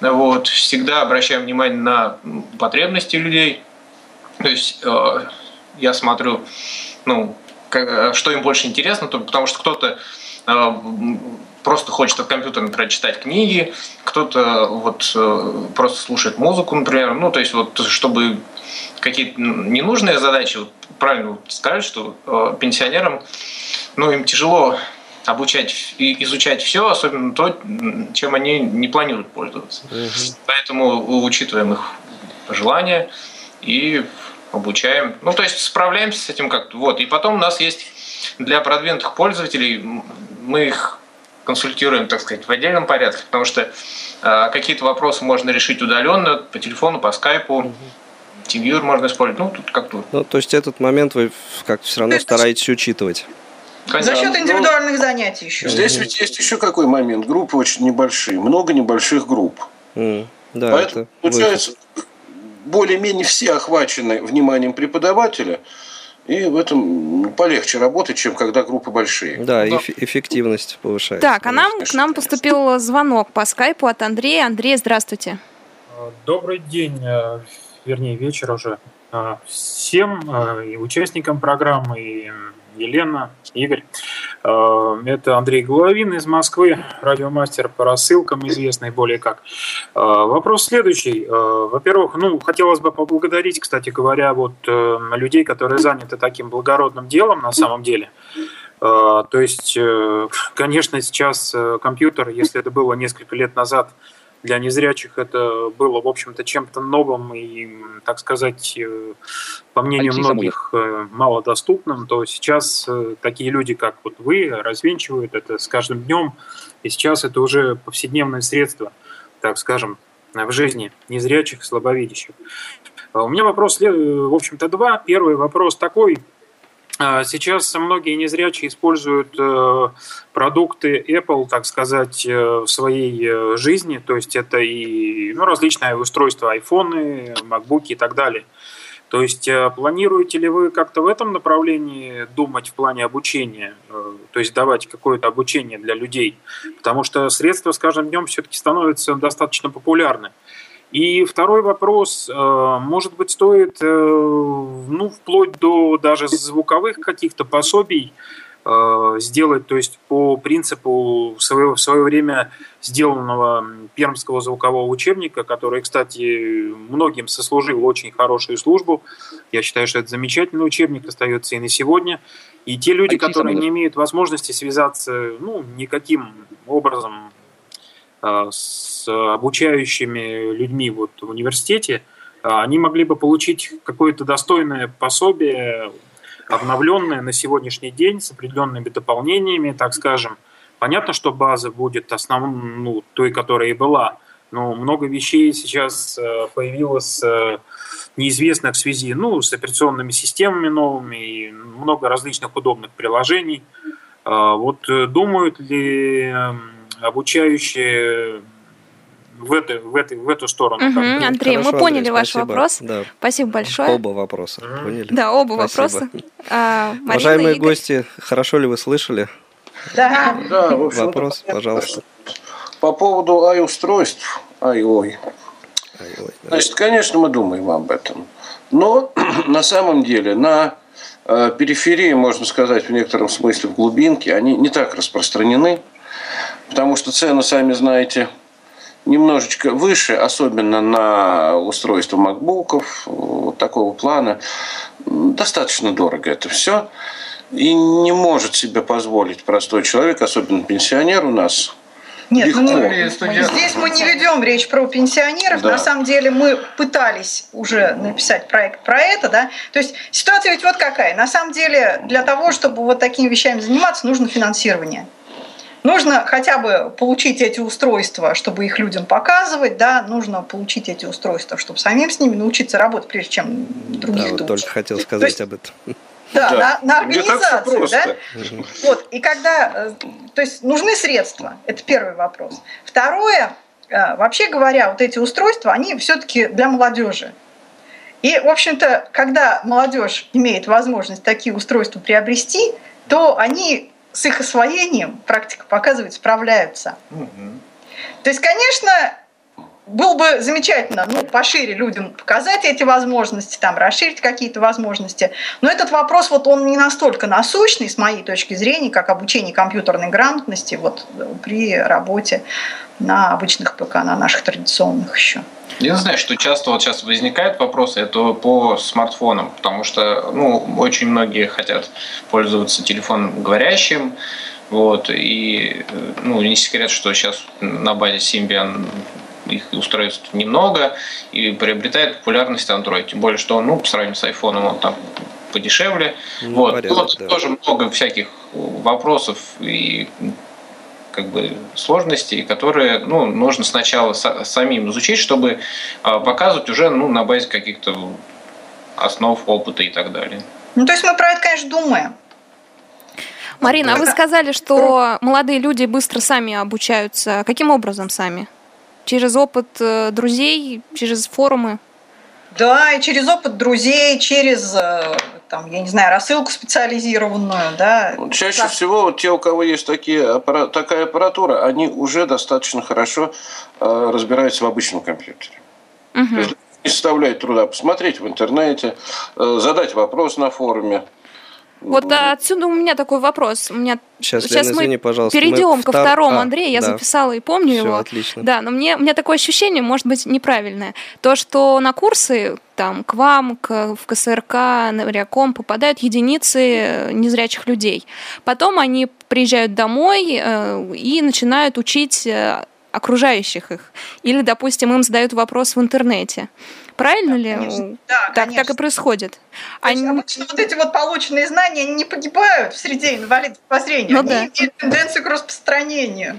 Вот, всегда обращаем внимание на потребности людей. То есть э, я смотрю, ну, как, что им больше интересно, то, потому что кто-то э, просто хочет от компьютера, например, читать книги, кто-то вот э, просто слушает музыку, например. Ну, то есть вот чтобы какие-то ненужные задачи, вот правильно сказать, что э, пенсионерам, ну, им тяжело обучать и изучать все, особенно то, чем они не планируют пользоваться. Угу. Поэтому учитываем их желания и обучаем. Ну, то есть справляемся с этим как-то. Вот. И потом у нас есть для продвинутых пользователей, мы их консультируем, так сказать, в отдельном порядке, потому что э, какие-то вопросы можно решить удаленно, по телефону, по скайпу. Угу. TeamViewer можно использовать. Ну, тут как-то... Ну, то есть этот момент вы как-то все равно Это... стараетесь учитывать. За счет индивидуальных ну, занятий еще. Здесь ведь есть еще какой момент. Группы очень небольшие, много небольших групп. Mm, да, Поэтому, это получается, более-менее все охвачены вниманием преподавателя, и в этом полегче работать, чем когда группы большие. Да, да. эффективность повышается. Так, а нам, к нам поступил звонок по скайпу от Андрея. Андрей, здравствуйте. Добрый день, вернее вечер уже. Э, всем э, и участникам программы, и Елена, Игорь. Э, это Андрей Головин из Москвы, радиомастер по рассылкам, известный более как. Э, вопрос следующий. Э, во-первых, ну, хотелось бы поблагодарить, кстати говоря, вот людей, которые заняты таким благородным делом на самом деле. То есть, конечно, сейчас компьютер, если это было несколько лет назад, для незрячих это было, в общем-то, чем-то новым и, так сказать, э, по мнению многих, э, малодоступным, то сейчас э, такие люди, как вот вы, развенчивают это с каждым днем, и сейчас это уже повседневное средство, так скажем, в жизни незрячих, слабовидящих. У меня вопрос, в общем-то, два. Первый вопрос такой – а, сейчас многие незрячие используют э, продукты Apple, так сказать, э, в своей э, жизни. То есть это и ну, различные устройства, айфоны, макбуки и так далее. То есть планируете ли вы как-то в этом направлении думать в плане обучения, то есть давать какое-то обучение для людей? Потому что средства с каждым днем все-таки становятся достаточно популярны. И второй вопрос, э, может быть, стоит, э, ну, вплоть до даже звуковых каких-то пособий э, сделать, то есть по принципу своего, в свое время сделанного пермского звукового учебника, который, кстати, многим сослужил очень хорошую службу. Я считаю, что это замечательный учебник, остается и на сегодня. И те люди, которые не имеют возможности связаться, ну, никаким образом с с обучающими людьми вот в университете, а, они могли бы получить какое-то достойное пособие, обновленное на сегодняшний день с определенными дополнениями, так скажем. Понятно, что база будет основной, ну, той, которая и была, но много вещей сейчас э, появилось э, неизвестных в связи ну, с операционными системами новыми и много различных удобных приложений. А, вот э, думают ли эм, обучающие в, это, в, это, в эту сторону. Угу, Андрей, Хорошо, мы поняли Андрей, ваш спасибо. вопрос. Да. Спасибо большое. Оба вопроса. Поняли? Да, оба спасибо. вопроса. А, Уважаемые Игорь. гости, хорошо ли вы слышали? Да. да в общем, Вопрос, пожалуйста. По поводу ай-устройств, ай-ой. Значит, конечно, мы думаем об этом. Но на самом деле на э, периферии, можно сказать, в некотором смысле в глубинке, они не так распространены, потому что цены, сами знаете, немножечко выше, особенно на устройство макбуков вот такого плана. Достаточно дорого это все. И не может себе позволить простой человек, особенно пенсионер у нас, нет, Легко. ну, здесь мы не ведем речь про пенсионеров. Да. На самом деле мы пытались уже написать проект про это, да. То есть ситуация ведь вот какая. На самом деле для того, чтобы вот такими вещами заниматься, нужно финансирование. Нужно хотя бы получить эти устройства, чтобы их людям показывать, да, нужно получить эти устройства, чтобы самим с ними научиться работать, прежде чем других да, вот только хотел сказать есть, об этом. Да, да. На, на организацию, да. Вот, и когда, э, то есть нужны средства, это первый вопрос. Второе, э, вообще говоря, вот эти устройства, они все-таки для молодежи. И, в общем-то, когда молодежь имеет возможность такие устройства приобрести, то они с их освоением, практика показывает, справляются. Угу. То есть, конечно, было бы замечательно, ну, пошире людям показать эти возможности, там, расширить какие-то возможности. Но этот вопрос, вот он не настолько насущный, с моей точки зрения, как обучение компьютерной грамотности вот при работе на обычных ПК, на наших традиционных еще. Я знаю, что часто вот сейчас возникают вопросы, это по смартфонам, потому что ну, очень многие хотят пользоваться телефоном говорящим, вот, и ну, не секрет, что сейчас на базе Symbian их устройств немного и приобретает популярность Android. Тем более, что ну, по сравнению с iPhone он там подешевле. Ну, вот. Порядок, вот да. тоже много всяких вопросов и как бы сложностей, которые ну, нужно сначала самим изучить, чтобы а, показывать уже ну, на базе каких-то основ опыта и так далее. Ну, то есть мы про это, конечно, думаем. Марина, а вы сказали, что молодые люди быстро сами обучаются. Каким образом сами? Через опыт э, друзей, через форумы? Да, и через опыт друзей, через э, там, я не знаю, рассылку специализированную, да. Чаще как... всего вот те, у кого есть такие, такая аппаратура, они уже достаточно хорошо э, разбираются в обычном компьютере. Угу. То есть не составляет труда посмотреть в интернете, э, задать вопрос на форуме. Вот ну, отсюда у меня такой вопрос. У меня сейчас, сейчас Лена, мы извини, пожалуйста, перейдем мы ко втор... второму а, Андрею. Я да. записала и помню Все, его. отлично. Да, но мне у меня такое ощущение, может быть, неправильное. То, что на курсы там к вам, к, в КСРК, на Варяком попадают единицы незрячих людей. Потом они приезжают домой э, и начинают учить э, окружающих их. Или, допустим, им задают вопрос в интернете. Правильно да, ли? Конечно. Да, так, так и происходит. Они... Обычно вот эти вот полученные знания они не погибают в среде инвалидов по зрению. Ну, они да. имеют тенденцию к распространению.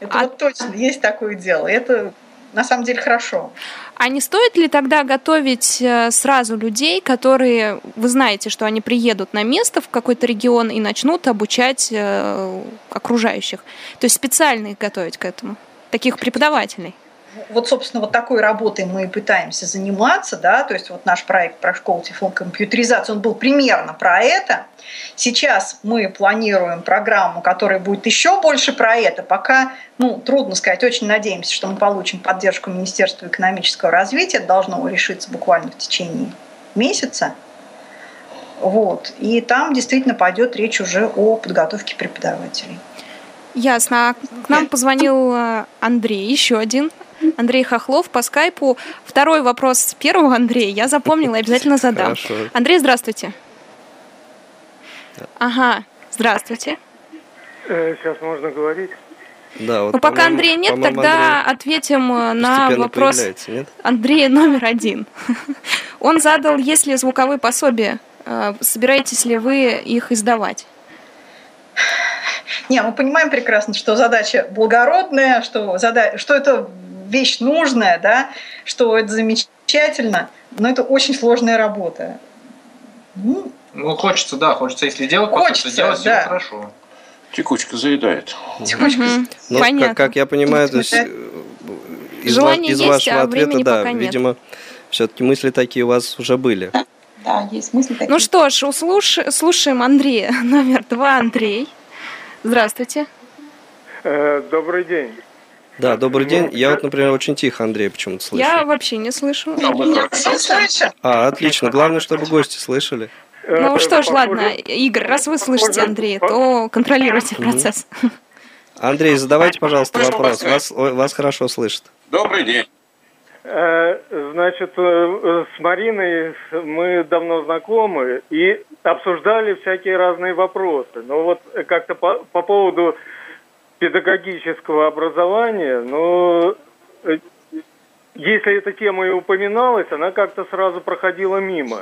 Это а... вот точно есть такое дело. Это на самом деле хорошо. А не стоит ли тогда готовить э, сразу людей, которые, вы знаете, что они приедут на место в какой-то регион и начнут обучать э, окружающих? То есть специально их готовить к этому, таких преподавателей? Вот, собственно, вот такой работой мы и пытаемся заниматься, да, то есть вот наш проект про школу телефон компьютеризации, он был примерно про это. Сейчас мы планируем программу, которая будет еще больше про это. Пока, ну, трудно сказать, очень надеемся, что мы получим поддержку Министерства экономического развития. Это должно решиться буквально в течение месяца. Вот. И там действительно пойдет речь уже о подготовке преподавателей. Ясно. А к нам позвонил э, Андрей, еще один Андрей Хохлов по скайпу. Второй вопрос первого Андрея я запомнила обязательно задам. Хорошо. Андрей, здравствуйте. Ага, здравствуйте. Э, сейчас можно говорить. Да, вот, Но пока Андрея нет, тогда Андрей ответим э, на вопрос нет? Андрея номер один. Он задал, есть ли звуковые пособия, э, собираетесь ли вы их издавать? Не, мы понимаем прекрасно, что задача благородная, что, зада... что это вещь нужная, да, что это замечательно, но это очень сложная работа. Ну, ну хочется, да, хочется, если делать, хочется, то делать да. хорошо. Текучка заедает. Текучка. Угу. Ну, Понятно. Как, как я понимаю, то есть, э, из, Желание из есть, вашего а ответа, да, нет. видимо, все-таки мысли такие у вас уже были. Да, есть мысли такие. Ну что ж, услуш... слушаем Андрея. Номер два, Андрей. Здравствуйте. Э, добрый день. Да, добрый день. Я вот, например, очень тихо Андрей почему-то слышу. Я вообще не слышу. А, отлично. Главное, чтобы гости слышали. Ну что ж, ладно, Игорь, раз вы слышите Андрея, то контролируйте процесс. Андрей, задавайте, пожалуйста, вопрос. Вас, вас хорошо слышат. Добрый день. Э, значит, э, с Мариной мы давно знакомы и обсуждали всякие разные вопросы. Но вот как-то по, по поводу педагогического образования, но э, если эта тема и упоминалась, она как-то сразу проходила мимо.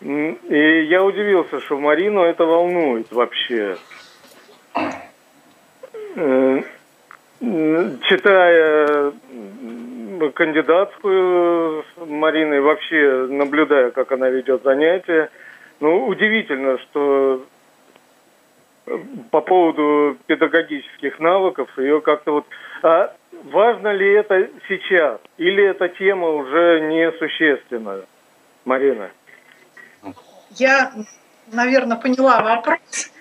И я удивился, что Марину это волнует вообще. Э, читая кандидатскую с Мариной, вообще наблюдая, как она ведет занятия, ну, удивительно, что по поводу педагогических навыков, ее как-то вот... А важно ли это сейчас? Или эта тема уже несущественная, Марина? Я, наверное, поняла вопрос.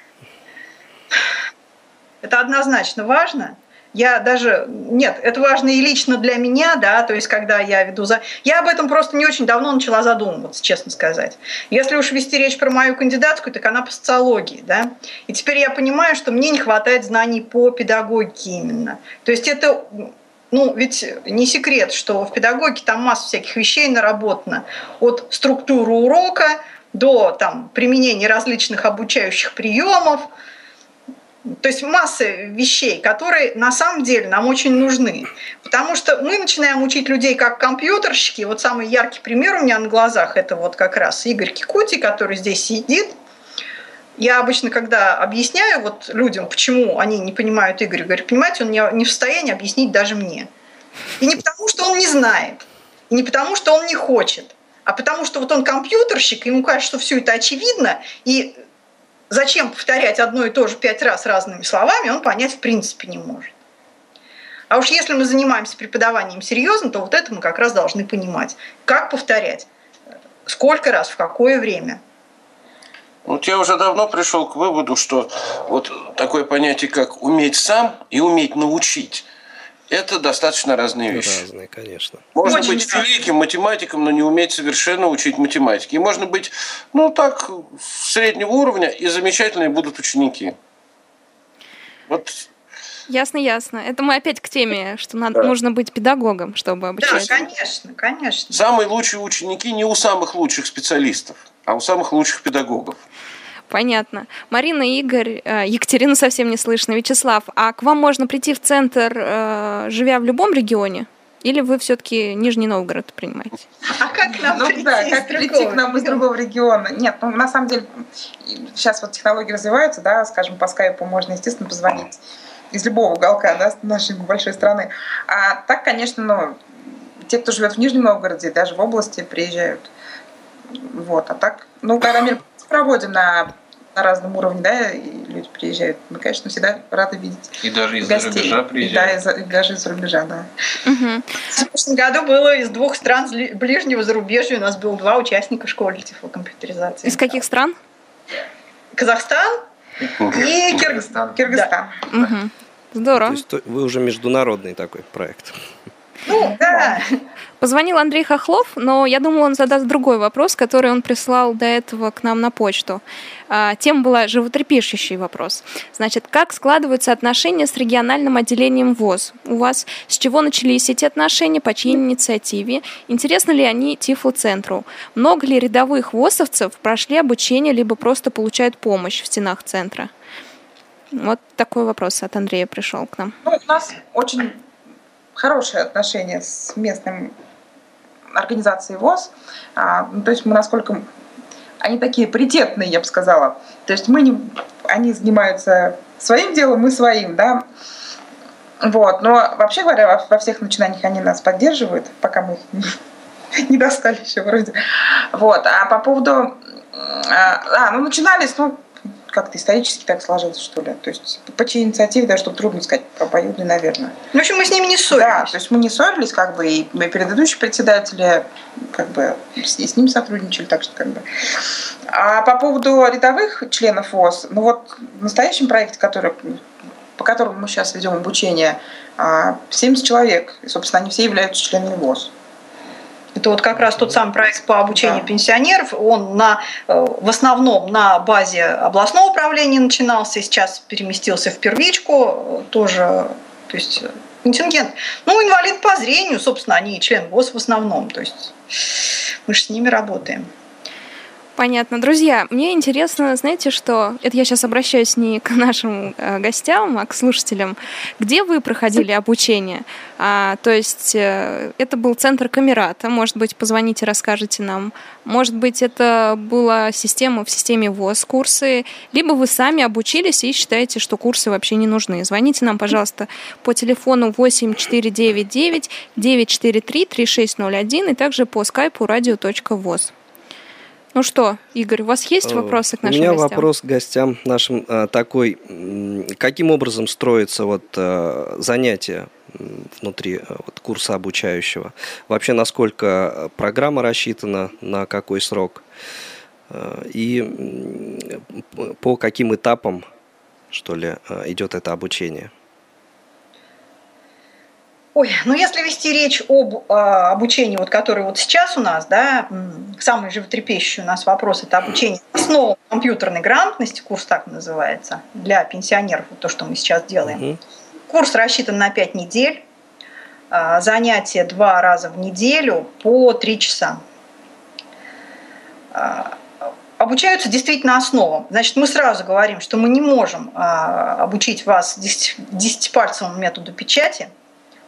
Это однозначно важно. Я даже... Нет, это важно и лично для меня, да, то есть когда я веду за... Я об этом просто не очень давно начала задумываться, честно сказать. Если уж вести речь про мою кандидатскую, так она по социологии, да. И теперь я понимаю, что мне не хватает знаний по педагогике именно. То есть это ну, ведь не секрет, что в педагогике там масса всяких вещей наработана. От структуры урока до там, применения различных обучающих приемов. То есть масса вещей, которые на самом деле нам очень нужны. Потому что мы начинаем учить людей как компьютерщики. Вот самый яркий пример у меня на глазах – это вот как раз Игорь Кикути, который здесь сидит. Я обычно, когда объясняю вот людям, почему они не понимают Игоря, говорю, понимаете, он не в состоянии объяснить даже мне. И не потому, что он не знает, и не потому, что он не хочет, а потому что вот он компьютерщик, ему кажется, что все это очевидно, и зачем повторять одно и то же пять раз разными словами, он понять в принципе не может. А уж если мы занимаемся преподаванием серьезно, то вот это мы как раз должны понимать. Как повторять? Сколько раз, в какое время? Вот я уже давно пришел к выводу, что вот такое понятие, как уметь сам и уметь научить – это достаточно разные вещи. Разные, конечно. Можно Очень быть великим математиком, но не уметь совершенно учить математике. И можно быть, ну так, среднего уровня, и замечательные будут ученики. Вот Ясно, ясно. Это мы опять к теме, что надо, да. нужно быть педагогом, чтобы обучать. Да, конечно, конечно. Самые лучшие ученики не у самых лучших специалистов, а у самых лучших педагогов. Понятно. Марина, Игорь, э, Екатерину совсем не слышно. Вячеслав, а к вам можно прийти в центр, э, живя в любом регионе? Или вы все-таки Нижний Новгород принимаете? А как нам ну, прийти да, как прийти к нам из другого региона? Нет, ну на самом деле сейчас вот технологии развиваются, да, скажем, по скайпу можно, естественно, позвонить из любого уголка да, нашей большой страны. А так, конечно, ну, те, кто живет в Нижнем Новгороде, даже в области приезжают. Вот, а так, ну, когда мы проводим на на разном уровне, да, и люди приезжают. Мы, конечно, всегда рады видеть И даже из-за рубежа приезжают. И, да, и, даже из-за рубежа, да. Угу. В прошлом году было из двух стран ближнего зарубежья. У нас было два участника школы тифлокомпьютеризации. Из каких стран? Казахстан и Киргизстан. Киргизстан. Да. Угу. Здорово. То есть вы уже международный такой проект. Ну, да. Позвонил Андрей Хохлов, но я думала, он задаст другой вопрос, который он прислал до этого к нам на почту. А, тема была животрепещущий вопрос. Значит, как складываются отношения с региональным отделением ВОЗ? У вас с чего начались эти отношения, по чьей инициативе? Интересны ли они Тифло-центру? Много ли рядовых ВОЗовцев прошли обучение, либо просто получают помощь в стенах центра? Вот такой вопрос от Андрея пришел к нам. Ну, у нас очень хорошие отношения с местным организацией ВОЗ. А, ну, то есть мы насколько они такие паритетные, я бы сказала. То есть мы не, они занимаются своим делом, мы своим, да. Вот. Но вообще говоря, во, во всех начинаниях они нас поддерживают, пока мы их не достали еще вроде. Вот. А по поводу... А, а ну начинались, ну, как-то исторически так сложилось, что ли. То есть по чьей инициативе, даже что трудно сказать, по обоюдной, наверное. Ну, в общем, мы с ними не ссорились. Да, то есть мы не ссорились, как бы, и мы предыдущие председатели, как бы, и с ними сотрудничали, так что, как бы. А по поводу рядовых членов ВОЗ, ну вот в настоящем проекте, который, по которому мы сейчас ведем обучение, 70 а, человек, и, собственно, они все являются членами ВОЗ. Это вот как раз тот самый проект по обучению да. пенсионеров. Он на, э, в основном на базе областного управления начинался, сейчас переместился в первичку, тоже, то есть контингент. Ну, инвалид по зрению, собственно, они член ВОЗ в основном. То есть мы же с ними работаем. Понятно. Друзья, мне интересно, знаете, что... Это я сейчас обращаюсь не к нашим э, гостям, а к слушателям. Где вы проходили обучение? А, то есть э, это был центр Камерата. Может быть, позвоните, расскажете нам. Может быть, это была система в системе ВОЗ курсы. Либо вы сами обучились и считаете, что курсы вообще не нужны. Звоните нам, пожалуйста, по телефону 8499 943 3601 и также по скайпу radio.voz. Ну что, Игорь, у вас есть э, вопросы к нашим гостям? У меня гостям? вопрос к гостям нашим э, такой. Каким образом строится вот э, занятие внутри вот, курса обучающего? Вообще, насколько программа рассчитана, на какой срок? И по каким этапам, что ли, идет это обучение? Ой, ну если вести речь об э, обучении, вот, которое вот сейчас у нас, да, самый животрепещущий у нас вопрос – это обучение основам компьютерной грамотности, курс так называется, для пенсионеров, вот то, что мы сейчас делаем. Угу. Курс рассчитан на 5 недель, э, занятия два раза в неделю по 3 часа. Э, обучаются действительно основам. Значит, мы сразу говорим, что мы не можем э, обучить вас десятипальцевому методу печати –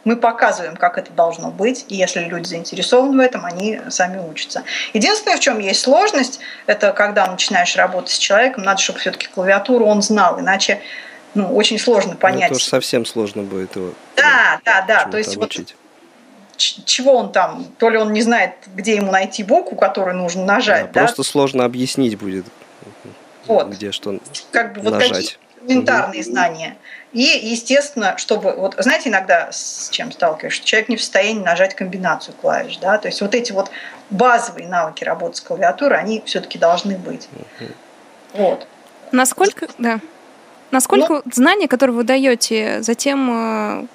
мы показываем, как это должно быть, и если люди заинтересованы в этом, они сами учатся. Единственное, в чем есть сложность, это когда начинаешь работать с человеком, надо, чтобы все-таки клавиатуру он знал, иначе ну, очень сложно понять. Это уж совсем сложно будет его. Да, да, да. То есть обучить. вот чего он там, то ли он не знает, где ему найти букву, которую нужно нажать. Да, да? Просто сложно объяснить будет, вот. где что как бы нажать. Вот такие элементарные знания. И, естественно, чтобы, вот знаете, иногда с чем сталкиваешься, человек не в состоянии нажать комбинацию клавиш, да, то есть вот эти вот базовые навыки работы с клавиатурой, они все-таки должны быть. Вот. Насколько, да, насколько ну, знания, которые вы даете, затем, э,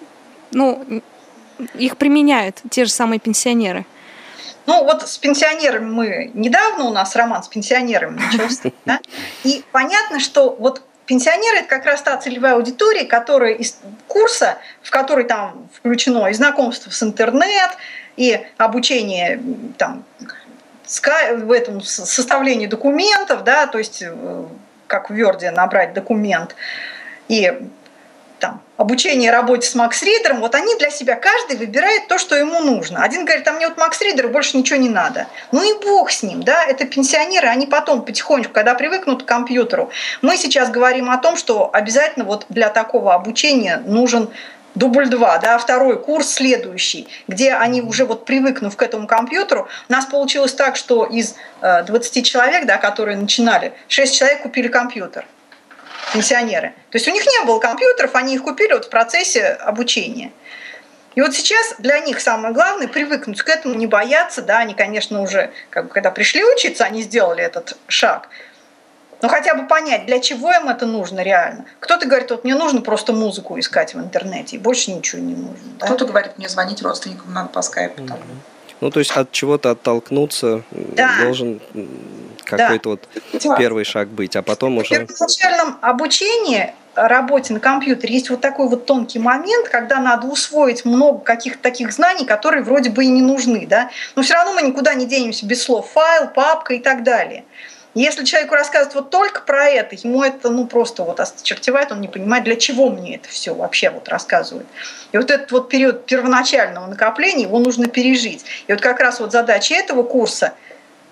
ну, их применяют те же самые пенсионеры? Ну, вот с пенсионерами мы... Недавно у нас роман с пенсионерами начался, да? И понятно, что вот Пенсионеры – это как раз та целевая аудитория, которая из курса, в который там включено и знакомство с интернет, и обучение там, в этом составлении документов, да, то есть э, как в Word набрать документ, и там, обучение работе с Макс Ридером, вот они для себя каждый выбирает то, что ему нужно. Один говорит, а мне вот Макс Ридер больше ничего не надо. Ну и бог с ним, да, это пенсионеры, они потом потихонечку, когда привыкнут к компьютеру. Мы сейчас говорим о том, что обязательно вот для такого обучения нужен дубль 2, да, второй курс следующий, где они уже вот привыкнув к этому компьютеру, у нас получилось так, что из 20 э, человек, да, которые начинали, 6 человек купили компьютер пенсионеры. То есть у них не было компьютеров, они их купили вот в процессе обучения. И вот сейчас для них самое главное привыкнуть к этому, не бояться, да, они, конечно, уже, как бы, когда пришли учиться, они сделали этот шаг, но хотя бы понять, для чего им это нужно реально. Кто-то говорит, вот мне нужно просто музыку искать в интернете, и больше ничего не нужно. Да? Кто-то говорит, мне звонить родственникам надо по скайпу. Mm-hmm. Ну, то есть от чего-то оттолкнуться да. должен какой-то да. вот первый шаг быть, а потом уже... В первоначальном обучении работе на компьютере есть вот такой вот тонкий момент, когда надо усвоить много каких-то таких знаний, которые вроде бы и не нужны, да, но все равно мы никуда не денемся без слов файл, папка и так далее. Если человеку рассказывать вот только про это, ему это ну просто вот осточертевает, он не понимает, для чего мне это все вообще вот рассказывают. И вот этот вот период первоначального накопления, его нужно пережить. И вот как раз вот задача этого курса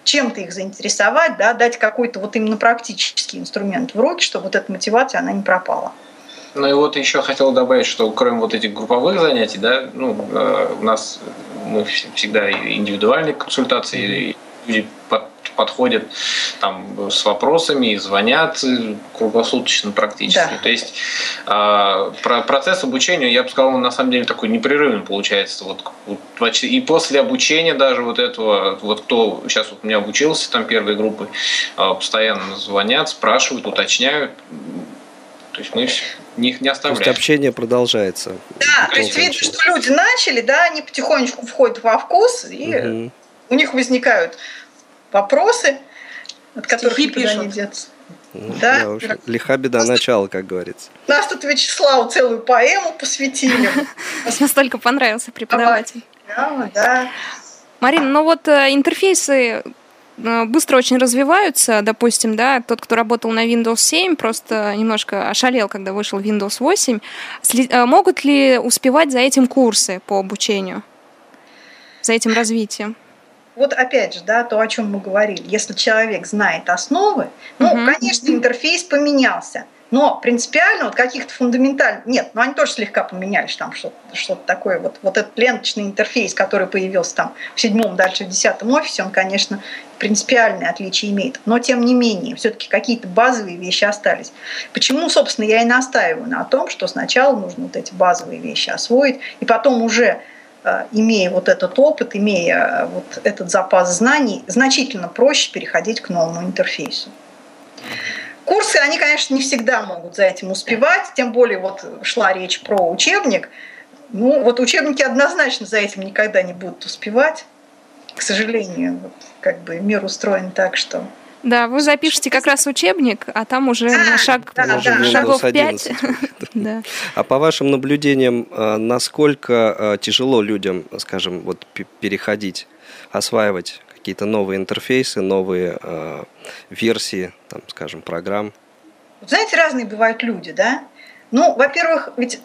чем-то их заинтересовать, да, дать какой-то вот именно практический инструмент в руки, чтобы вот эта мотивация, она не пропала. Ну и вот еще хотел добавить, что кроме вот этих групповых занятий, да, ну, э, у нас мы всегда индивидуальные консультации, люди под подходят там, с вопросами и звонят круглосуточно практически. Да. То есть э, про процесс обучения, я бы сказал, он на самом деле такой непрерывный получается. Вот, вот, и после обучения даже вот этого, вот кто сейчас вот у меня обучился там первой группы, э, постоянно звонят, спрашивают, уточняют. То есть мы них не оставляем. То есть общение продолжается. Да, то есть видно, что люди начали, да, они потихонечку входят во вкус, и угу. у них возникают вопросы, от которых Стихи никуда пишут. не деться. Ну, да? уж, лиха беда нас начала, как говорится. Нас тут Вячеславу целую поэму посвятили. Настолько понравился преподаватель. Да, да. Марина, ну вот э, интерфейсы э, быстро очень развиваются, допустим, да, тот, кто работал на Windows 7, просто немножко ошалел, когда вышел Windows 8. Э, могут ли успевать за этим курсы по обучению, за этим развитием? Вот опять же, да, то, о чем мы говорили, если человек знает основы, ну, угу. конечно, интерфейс поменялся, но принципиально вот каких-то фундаментальных... Нет, ну они тоже слегка поменялись, там что-то что такое. Вот, вот этот ленточный интерфейс, который появился там в седьмом, дальше в десятом офисе, он, конечно, принципиальные отличия имеет. Но, тем не менее, все таки какие-то базовые вещи остались. Почему, собственно, я и настаиваю на том, что сначала нужно вот эти базовые вещи освоить, и потом уже имея вот этот опыт, имея э, вот этот запас знаний, значительно проще переходить к новому интерфейсу. Курсы, они, конечно, не всегда могут за этим успевать, тем более вот шла речь про учебник. Ну, вот учебники однозначно за этим никогда не будут успевать. К сожалению, вот, как бы мир устроен так, что да, вы запишете как раз учебник, а там уже да, на шаг, да, да. шагов 5. да. А по вашим наблюдениям, а, насколько а, тяжело людям, скажем, вот переходить, осваивать какие-то новые интерфейсы, новые э, версии, там, скажем, программ? Знаете, разные бывают люди, да? Ну, во-первых, ведь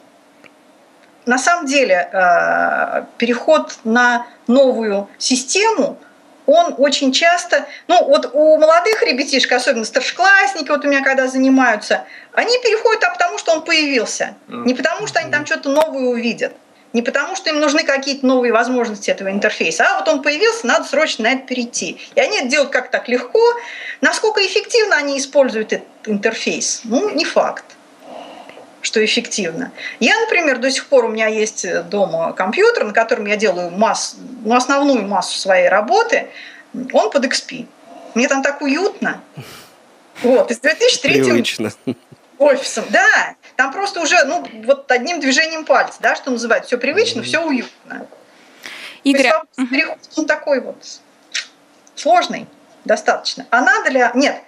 на самом деле э, переход на новую систему – он очень часто, ну вот у молодых ребятишек, особенно старшеклассники, вот у меня когда занимаются, они переходят а потому, что он появился, не потому, что они там что-то новое увидят, не потому, что им нужны какие-то новые возможности этого интерфейса, а вот он появился, надо срочно на это перейти. И они это делают как так легко. Насколько эффективно они используют этот интерфейс? Ну, не факт что эффективно. Я, например, до сих пор у меня есть дома компьютер, на котором я делаю масс, ну, основную массу своей работы. Он под XP. Мне там так уютно. Вот, из 2003 Привычно. офисом. Да, там просто уже, ну, вот одним движением пальца, да, что называется, все привычно, все уютно. Игорь, То есть, переход, он такой вот сложный достаточно. А надо ли... Нет,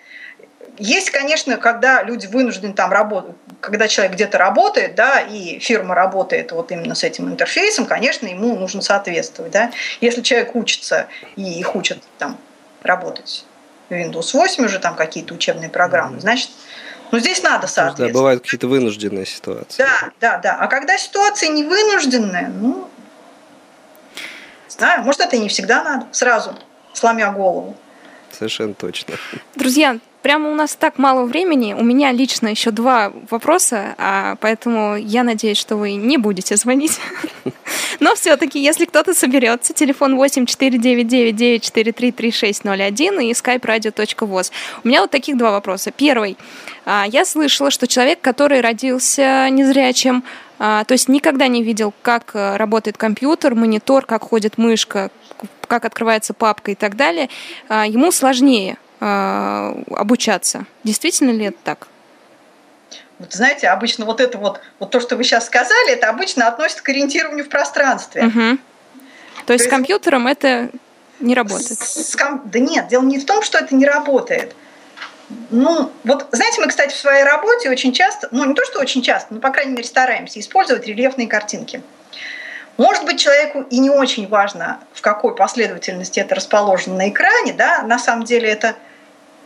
есть, конечно, когда люди вынуждены там работать, когда человек где-то работает, да, и фирма работает вот именно с этим интерфейсом, конечно, ему нужно соответствовать, да. Если человек учится и их учат там работать в Windows 8 уже там какие-то учебные программы, mm-hmm. значит, ну здесь надо соответствовать. Да, бывают какие-то вынужденные ситуации. Да, да, да. А когда ситуация не вынужденная, ну, знаю, может, это и не всегда надо, сразу, сломя голову. Совершенно точно. Друзья, Прямо у нас так мало времени. У меня лично еще два вопроса, а поэтому я надеюсь, что вы не будете звонить. Но все-таки, если кто-то соберется, телефон 8499-943-3601 и skype-radio.voz. У меня вот таких два вопроса. Первый. А, я слышала, что человек, который родился незрячим, а, то есть никогда не видел, как э, работает компьютер, монитор, как ходит мышка, как открывается папка и так далее, а, ему сложнее э, обучаться. Действительно ли это так? Вот знаете, обычно вот это вот, вот то, что вы сейчас сказали, это обычно относится к ориентированию в пространстве. Угу. То, то есть с компьютером это не работает? С, с, да нет, дело не в том, что это не работает. Ну, вот, знаете, мы, кстати, в своей работе очень часто, ну, не то, что очень часто, но, по крайней мере, стараемся использовать рельефные картинки. Может быть, человеку и не очень важно, в какой последовательности это расположено на экране, да, на самом деле это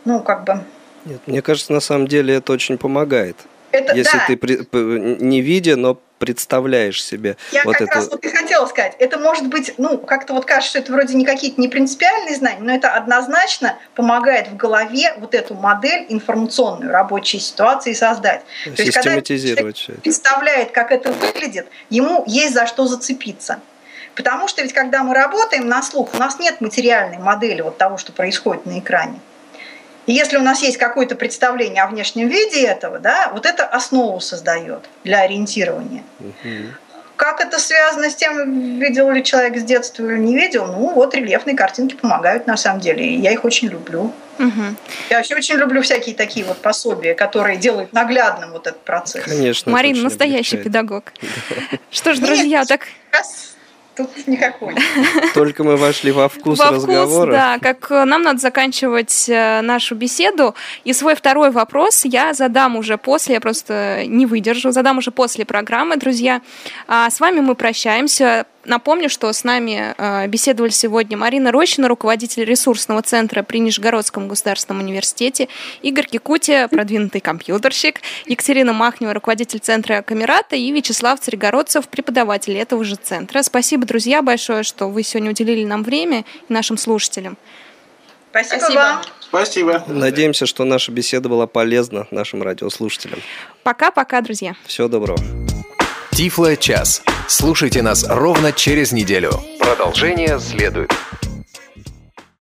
ну, как бы... Нет, мне кажется, на самом деле это очень помогает. Это, Если да. ты не видя, но представляешь себе. Я вот как это... раз вот и хотела сказать. Это может быть, ну, как-то вот кажется, что это вроде не какие-то не принципиальные знания, но это однозначно помогает в голове вот эту модель информационную рабочей ситуации создать. То есть, когда человек представляет, как это выглядит, ему есть за что зацепиться. Потому что ведь когда мы работаем на слух, у нас нет материальной модели вот того, что происходит на экране. И если у нас есть какое-то представление о внешнем виде этого, да, вот это основу создает для ориентирования. Угу. Как это связано с тем, видел ли человек с детства или не видел? Ну, вот рельефные картинки помогают на самом деле. И я их очень люблю. Угу. Я вообще очень люблю всякие такие вот пособия, которые делают наглядным вот этот процесс. Конечно. Марина настоящий облегчает. педагог. Что ж, друзья, так тут никакой. Только мы вошли во вкус во разговора. Вкус, да, как э, нам надо заканчивать э, нашу беседу. И свой второй вопрос я задам уже после, я просто не выдержу, задам уже после программы, друзья. А с вами мы прощаемся. Напомню, что с нами э, беседовали сегодня Марина Рощина, руководитель ресурсного центра при Нижегородском государственном университете, Игорь Кикути, продвинутый компьютерщик, Екатерина Махнева, руководитель центра Камерата и Вячеслав Царегородцев, преподаватель этого же центра. Спасибо, друзья, большое, что вы сегодня уделили нам время и нашим слушателям. Спасибо, Спасибо. вам. Спасибо. Надеемся, что наша беседа была полезна нашим радиослушателям. Пока-пока, друзья. Всего доброго. Тифло час. Слушайте нас ровно через неделю. Продолжение следует.